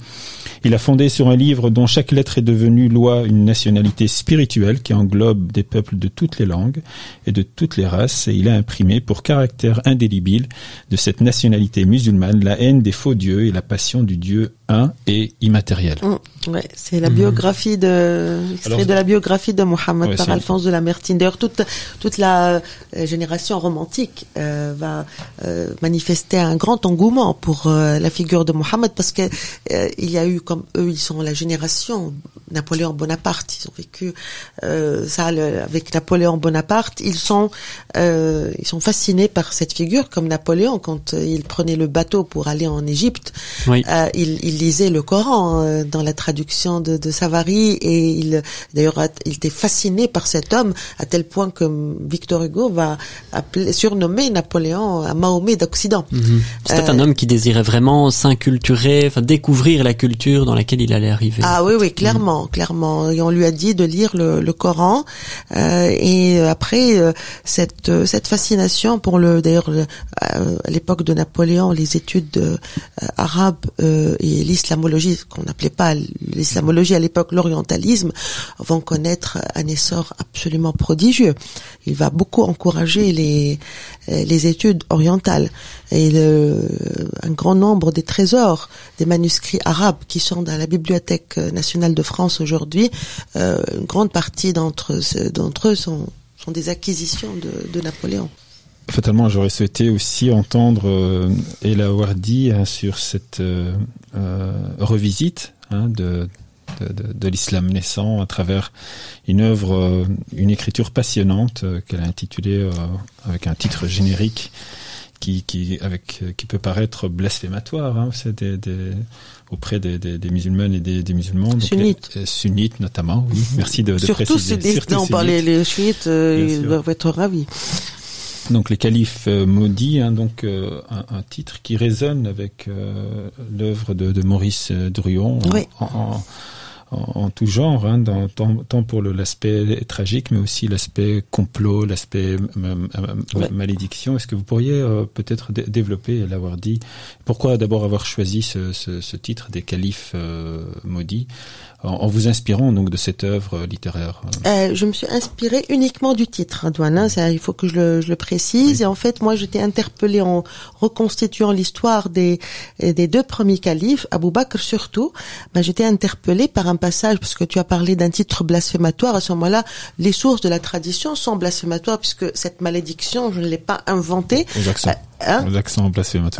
Il a fondé sur un livre dont chaque lettre est devenue loi une nationalité spirituelle qui englobe des peuples de toutes les langues et de toutes les races, et il a imprimé pour caractère indélébile de cette nationalité musulmane la haine des faux dieux et la passion du Dieu un et immatériel. Mmh, ouais, c'est la biographie de, extrait de la biographie de Mohammed par Alphonse de Lamartine. D'ailleurs, toute toute la euh, génération romantique euh, va euh, manifester un grand engouement pour la figure de Mohammed parce que il y a eu comme eux, ils sont la génération Napoléon Bonaparte. Ils ont vécu ça avec Napoléon Bonaparte. Ils sont ils sont fascinés par cette figure comme Napoléon quand il prenait le bateau pour aller en Égypte. Oui. il, il lisait le Coran dans la traduction de, de Savary et il d'ailleurs il était fasciné par cet homme à tel point que Victor Hugo va appeler, surnommer Napoléon à Mahomet d'Occident. Mhm. C'était un euh, homme qui désirait vraiment s'inculturer, enfin découvrir la culture dans laquelle il allait arriver. Ah oui, oui, clairement, clairement. Et on lui a dit de lire le, le Coran. Euh, et après, euh, cette cette fascination pour le, d'ailleurs, à l'époque de Napoléon, les études arabes et l'islamologie, qu'on n'appelait pas l'islamologie à l'époque, l'orientalisme, vont connaître un essor absolument prodigieux. Il va beaucoup encourager les, les études orientales et le, un grand nombre des trésors des manuscrits arabes qui sont dans la Bibliothèque nationale de France aujourd'hui, euh, une grande partie d'entre eux sont, sont des acquisitions de, de Napoléon. Fatalement, j'aurais souhaité aussi entendre euh, Ella Wardi hein, sur cette euh, euh revisite hein, de, de, de, l'islam naissant à travers une œuvre, euh, une écriture passionnante euh, qu'elle a intitulée euh, avec un titre générique qui, qui, avec, qui peut paraître blasphématoire hein, des, des, auprès des, musulmanes et des, musulmans. sunnites. sunnites notamment, oui. [LAUGHS] Merci de, de Surtout préciser. Surtout non, par les, les chiites, ils doivent être ravis. Donc les califes maudits, hein, donc un, un, titre qui résonne avec l'œuvre de, de, Maurice Druon oui. en, en en, tout genre, hein, dans, tant, pour l'aspect tragique, mais aussi l'aspect complot, l'aspect malédiction. Est-ce que vous pourriez euh, peut-être développer, l'avoir dit, pourquoi d'abord avoir choisi ce, ce, ce, titre des califes euh, maudits? En, vous inspirant donc de cette œuvre littéraire euh, Je me suis inspirée uniquement du titre, Antoine. Hein, ça, il faut que je le, je le précise. Et en fait, moi, j'étais interpellée en reconstituant l'histoire des, des deux premiers califes, Abou Bakr surtout. Ben, j'étais interpellée par un passage, parce que tu as parlé d'un titre blasphématoire. À ce moment-là, les sources de la tradition sont blasphématoires, puisque cette malédiction, je ne l'ai pas inventée. Euh, Hein L'accent.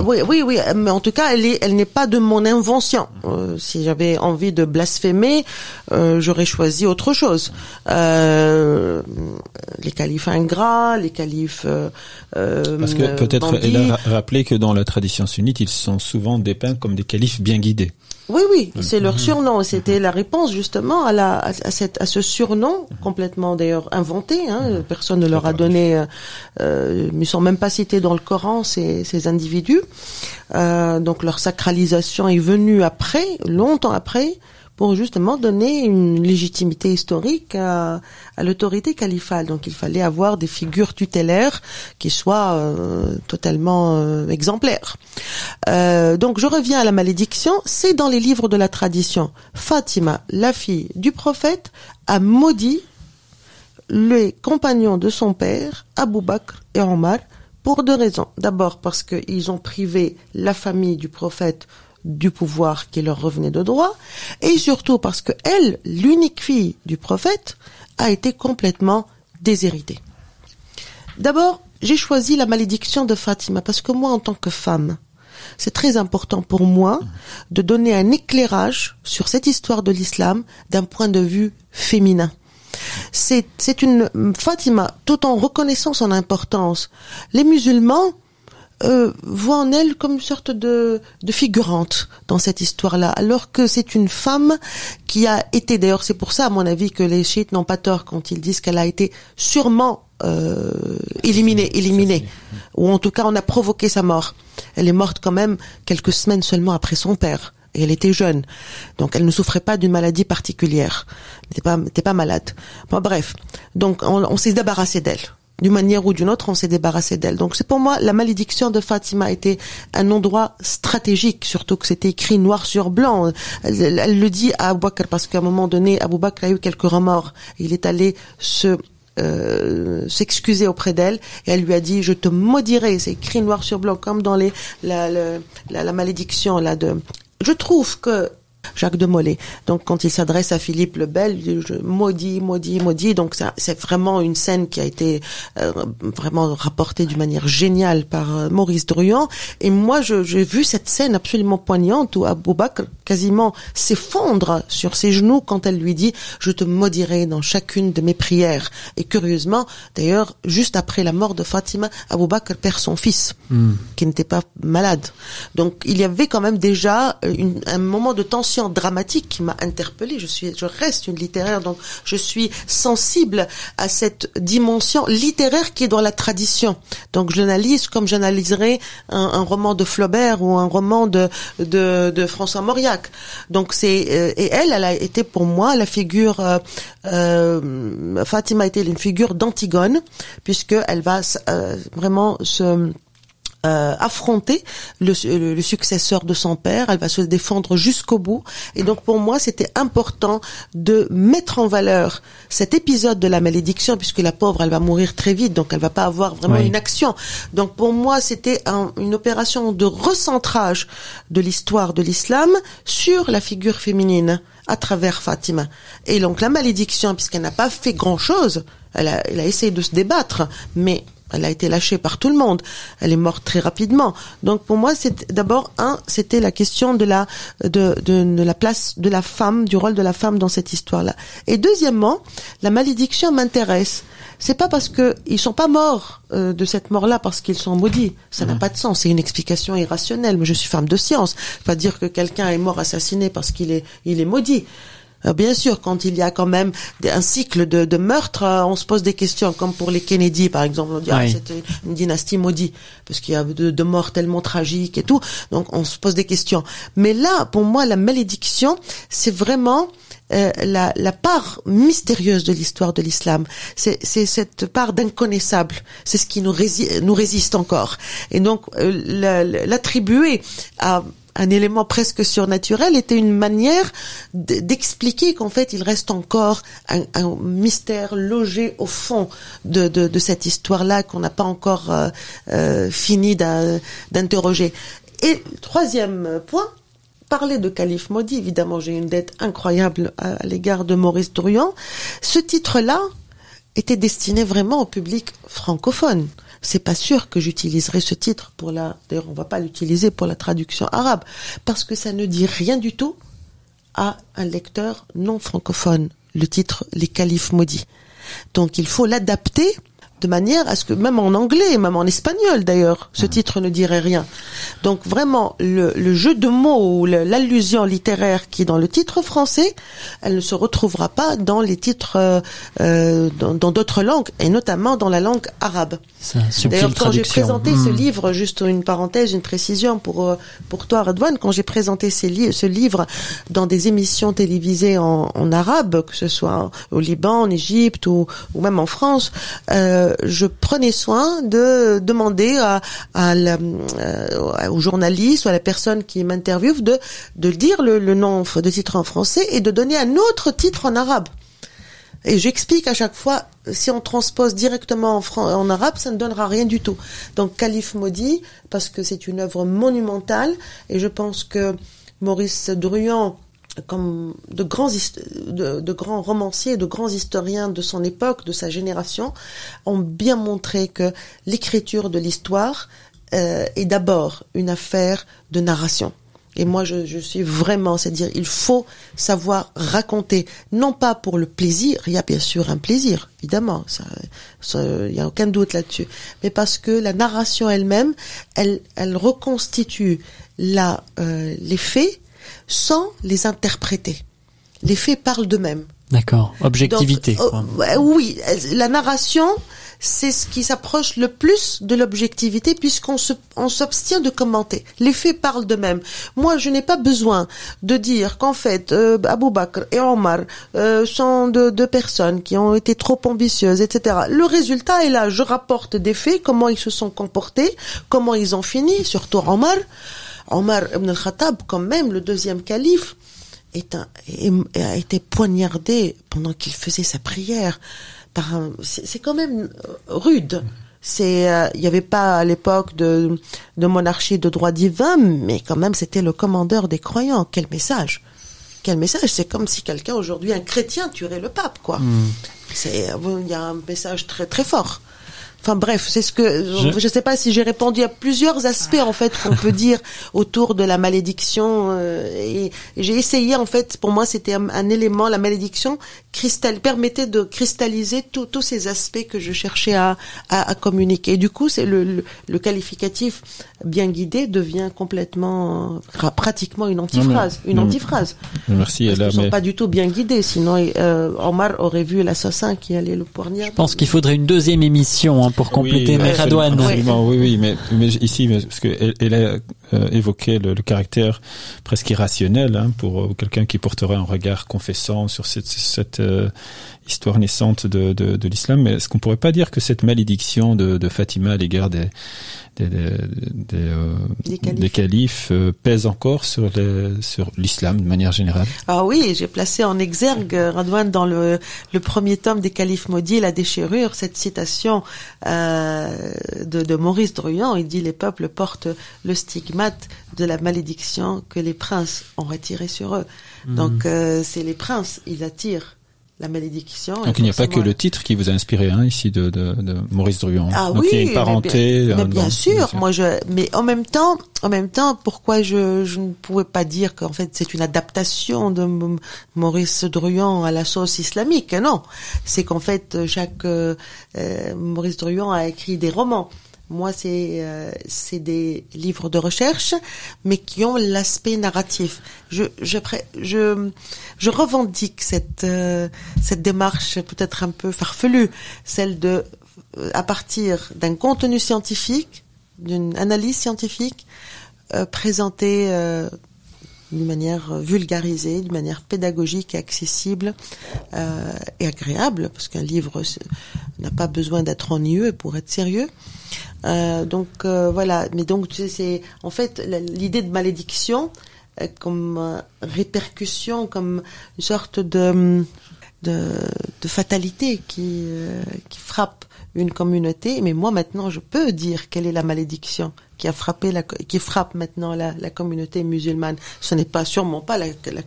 Oui, oui, oui. Mais en tout cas, elle est, elle n'est pas de mon invention. Euh, si j'avais envie de blasphémer, euh, j'aurais choisi autre chose. Euh, les califes ingrats, les califes. Euh, Parce que peut-être elle a rappelé que dans la tradition sunnite, ils sont souvent dépeints comme des califes bien guidés. Oui, oui, c'est leur surnom. C'était la réponse justement à, la, à, cette, à ce surnom complètement d'ailleurs inventé. Hein. Personne ne leur a donné, euh, euh, ils sont même pas cités dans le Coran ces, ces individus. Euh, donc leur sacralisation est venue après, longtemps après, pour justement donner une légitimité historique à, l'autorité califale. Donc il fallait avoir des figures tutélaires qui soient euh, totalement euh, exemplaires. Euh, donc je reviens à la malédiction, c'est dans les livres de la tradition. Fatima, la fille du prophète, a maudit les compagnons de son père, Abu Bakr et Omar, pour deux raisons. D'abord parce qu'ils ont privé la famille du prophète du pouvoir qui leur revenait de droit, et surtout parce que elle, l'unique fille du prophète, a été complètement déshéritée. D'abord, j'ai choisi la malédiction de Fatima parce que moi, en tant que femme, c'est très important pour moi de donner un éclairage sur cette histoire de l'islam d'un point de vue féminin. C'est, c'est une Fatima, tout en reconnaissant son importance. Les musulmans, euh, voit en elle comme une sorte de, de figurante dans cette histoire-là, alors que c'est une femme qui a été, d'ailleurs c'est pour ça à mon avis que les chiites n'ont pas tort quand ils disent qu'elle a été sûrement euh, éliminée, éliminée, ou en tout cas on a provoqué sa mort. Elle est morte quand même quelques semaines seulement après son père. Et elle était jeune, donc elle ne souffrait pas d'une maladie particulière. Elle n'était pas, pas malade. Bon, bref, donc on, on s'est débarrassé d'elle d'une manière ou d'une autre, on s'est débarrassé d'elle. Donc c'est pour moi la malédiction de Fatima était un endroit stratégique, surtout que c'était écrit noir sur blanc. Elle, le dit à Abou Bakr parce qu'à un moment donné, Abou Bakr a eu quelques remords. Il est allé se euh, s'excuser auprès d'elle et elle lui a dit je te maudirai c'est écrit noir sur blanc comme dans les la, la, la malédiction là de je trouve que Jacques de Molay. Donc quand il s'adresse à Philippe le Bel, il dit, je, maudit, maudit, maudit. Donc ça, c'est vraiment une scène qui a été euh, vraiment rapportée d'une manière géniale par euh, Maurice Druyan. Et moi, j'ai vu cette scène absolument poignante où Abou Bakr quasiment s'effondre sur ses genoux quand elle lui dit « Je te maudirai dans chacune de mes prières ». Et curieusement, d'ailleurs, juste après la mort de Fatima, Abou Bakr perd son fils, hmm. qui n'était pas malade. Donc il y avait quand même déjà une, un moment de tension dramatique qui m'a interpellée. Je suis, je reste une littéraire, donc je suis sensible à cette dimension littéraire qui est dans la tradition. Donc j'analyse comme j'analyserais un, roman de Flaubert ou un roman de de, de François Mauriac. Donc c'est euh, et elle, elle a été pour moi la figure. Euh, euh Fatima a été une figure d'Antigone puisque elle va euh, vraiment se euh, affronter le, le, successeur de son père. Elle va se défendre jusqu'au bout. Et donc pour moi, c'était important de mettre en valeur cet épisode de la malédiction, puisque la pauvre, elle va mourir très vite, donc elle va pas avoir vraiment une action. Donc pour moi, c'était une opération de recentrage de l'histoire de l'islam sur la figure féminine à travers Fatima. Et donc la malédiction, puisqu'elle n'a pas fait grand-chose, elle a, elle a essayé de se débattre, mais elle a été lâchée par tout le monde. Elle est morte très rapidement. Donc pour moi, c'est d'abord un, c'était la question de la de, de, la place de la femme, du rôle de la femme dans cette histoire-là. Et deuxièmement, la malédiction m'intéresse. C'est pas parce que ils sont pas morts euh, de cette mort-là parce qu'ils sont maudits. Ça n'a pas de sens. C'est une explication irrationnelle. Mais je suis femme de science. Pas dire que quelqu'un est mort assassiné parce qu'il est il est maudit. Euh, bien sûr, quand il y a quand même un cycle de, de meurtres, euh, on se pose des questions, comme pour les Kennedy, par exemple. On dit, ah, c'était une dynastie maudite, parce qu'il y a de, de, morts tellement tragiques et tout. Donc, on se pose des questions. Mais là, pour moi, la malédiction, c'est vraiment euh, la, la, part mystérieuse de l'histoire de l'islam. C'est cette part d'inconnaissable. C'est ce qui nous, nous résiste encore. Et donc, l'attribuer à un élément presque surnaturel était une manière d'expliquer qu'en fait il reste encore un, mystère logé au fond de, cette histoire-là qu'on n'a pas encore euh, euh, fini d'interroger. Et troisième point, parler de Calife maudit, évidemment j'ai une dette incroyable à, l'égard de Maurice Drouillan. Ce titre-là était destiné vraiment au public francophone c'est pas sûr que j'utiliserai ce titre pour la, d'ailleurs, on va pas l'utiliser pour la traduction arabe, parce que ça ne dit rien du tout à un lecteur non francophone, le titre Les Califes maudits. Donc il faut l'adapter de manière à ce que même en anglais, même en espagnol d'ailleurs, ce titre ne dirait rien. Donc vraiment, le, le jeu de mots ou l'allusion littéraire qui est dans le titre français, elle ne se retrouvera pas dans les titres euh, euh dans d'autres langues, et notamment dans la langue arabe. D'ailleurs, quand j'ai présenté ce hmm. livre, juste une parenthèse, une précision pour euh, pour toi, Redouane, quand j'ai présenté ces li ce livre dans des émissions télévisées en, en, arabe, que ce soit au Liban, en Égypte ou, ou même en France, euh, je prenais soin de demander euh, au journaliste ou à la personne qui m'interviewe de, de dire le, nom de titre en français et de donner un autre titre en arabe. Et j'explique à chaque fois, si on transpose directement en, en, arabe, ça ne donnera rien du tout. Donc, Calife maudit, parce que c'est une œuvre monumentale, et je pense que Maurice Druyan comme de grands, de, de, grands romanciers, de grands historiens de son époque, de sa génération, ont bien montré que l'écriture de l'histoire euh, est d'abord une affaire de narration. Et moi, je, je suis vraiment, c'est-à-dire, il faut savoir raconter, non pas pour le plaisir, il y a bien sûr un plaisir, évidemment, ça, il n'y a aucun doute là-dessus, mais parce que la narration elle-même, elle, elle reconstitue la, euh, les faits sans les interpréter. Les faits parlent d'eux-mêmes. D'accord. Objectivité. Donc, euh, oui, la narration, c'est ce qui s'approche le plus de l'objectivité puisqu'on se, on s'abstient de commenter. Les faits parlent d'eux-mêmes. Moi, je n'ai pas besoin de dire qu'en fait, euh, Abou Bakr et Omar euh, sont deux, deux personnes qui ont été trop ambitieuses, etc. Le résultat est là. Je rapporte des faits, comment ils se sont comportés, comment ils ont fini, surtout Omar. Omar ibn al-Khattab, quand même, le deuxième calife, est un, a été poignardé pendant qu'il faisait sa prière c'est quand même euh, rude. C'est, euh, il n'y avait pas à l'époque de, de monarchie de droit divin, mais quand même c'était le commandeur des croyants. Quel message Quel message C'est comme si quelqu'un aujourd'hui, un chrétien, tuerait le pape, quoi. Hmm. C'est, il y a un message très très fort. Enfin bref, c'est ce que je ne sais pas si j'ai répondu à plusieurs aspects en fait qu'on peut dire autour de la malédiction euh, et, j'ai essayé en fait pour moi c'était un, élément la malédiction cristal permettait de cristalliser tous ces aspects que je cherchais à, à, communiquer. Et du coup, c'est le, le, qualificatif bien guidé devient complètement pratiquement une antiphrase, une antiphrase. Merci. Parce qu'ils sont pas du tout bien guidés, sinon euh, Omar aurait vu l'assassin qui allait le poignarder. Je pense qu'il faudrait une deuxième émission hein, pour compléter oui. Oui, oui, mais, mais ici, parce qu'elle elle a euh, évoqué le, le, caractère presque irrationnel hein, pour euh, quelqu'un qui porterait un regard confessant sur cette, cette euh, histoire naissante de, de, de l'islam. Mais est-ce qu'on pourrait pas dire que cette malédiction de, de Fatima à l'égard des, des, des, des, euh, des califes, euh, pèse encore sur sur l'islam de manière générale? Ah oui, j'ai placé en exergue Radouane dans le, le premier tome des califes maudits, la déchirure, cette citation euh, de, de Maurice Druyan. Il dit les peuples portent le stigmate de la malédiction que les princes ont retiré sur eux. Mhm. Donc c'est les princes, ils attirent la malédiction. Donc il n'y a pas que le titre qui vous a inspiré hein, ici de, de, de Maurice Druon. Ah Donc oui, il y a une parenté. Mais bien, sûr, moi je. Mais en même temps, en même temps, pourquoi je, je ne pouvais pas dire qu'en fait c'est une adaptation de Maurice Druon à la sauce islamique? Non, c'est qu'en fait chaque euh, euh Maurice Druon a écrit des romans. Moi, c'est euh, c'est des livres de recherche, mais qui ont l'aspect narratif. Je je je revendique cette euh, cette démarche peut-être un peu farfelue, celle de euh, à partir d'un contenu scientifique, d'une analyse scientifique, présenter d'une manière vulgarisée, d'une manière pédagogique accessible et agréable, parce qu'un livre n'a pas besoin d'être ennuyeux pour être sérieux. Euh, donc euh, voilà, mais donc c'est en fait l'idée de malédiction euh, comme répercussion, comme une sorte de de, fatalité qui qui frappe une communauté. Mais moi maintenant, je peux dire quelle est la malédiction qui a frappé la, qui frappe maintenant la, la communauté musulmane. Ce n'est pas sûrement pas la, la,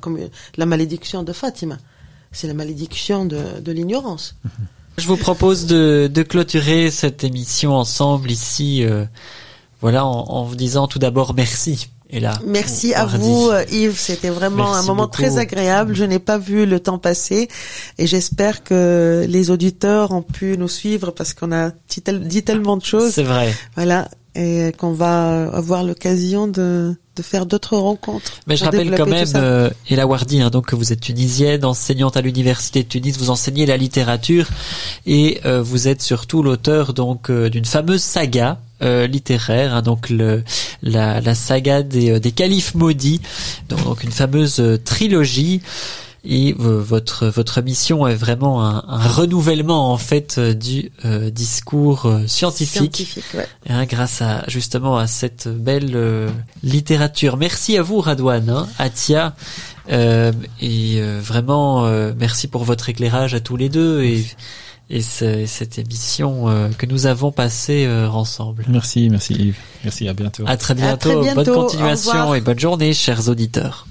la malédiction de Fatima. C'est la malédiction de, de l'ignorance. Mhm. Je vous propose de, de, clôturer cette émission ensemble ici, euh, voilà, en, en, vous disant tout d'abord merci. Et là, merci à vous, euh, Yves. C'était vraiment un moment très agréable. Je n'ai pas vu le temps passer et j'espère que les auditeurs ont pu nous suivre parce qu'on a dit tellement de choses. C'est vrai. Voilà et qu'on va avoir l'occasion de, de faire d'autres rencontres. Mais je rappelle quand même, euh, Ella Wardi, hein, donc que vous êtes tunisienne, enseignante à l'université de Tunis, vous enseignez la littérature et euh, vous êtes surtout l'auteur donc euh, d'une fameuse saga euh, littéraire, hein, donc le, la, la saga des, des califes maudits, donc, donc une fameuse trilogie et euh, votre votre mission est vraiment un, un renouvellement en fait euh, du euh, discours scientifique, scientifique ouais. hein, grâce à justement à cette belle littérature. Merci à vous Radouane, hein, Atia, et vraiment merci pour votre éclairage à tous les deux et et cette émission que nous avons passée ensemble. Merci, merci Yves. Merci, à bientôt. À très bientôt. À très bientôt. Bonne continuation et bonne journée, chers auditeurs.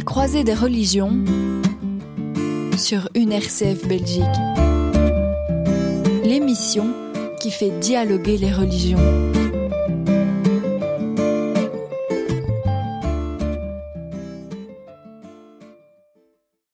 La croisée des religions sur une RCF Belgique. L'émission qui fait dialoguer les religions.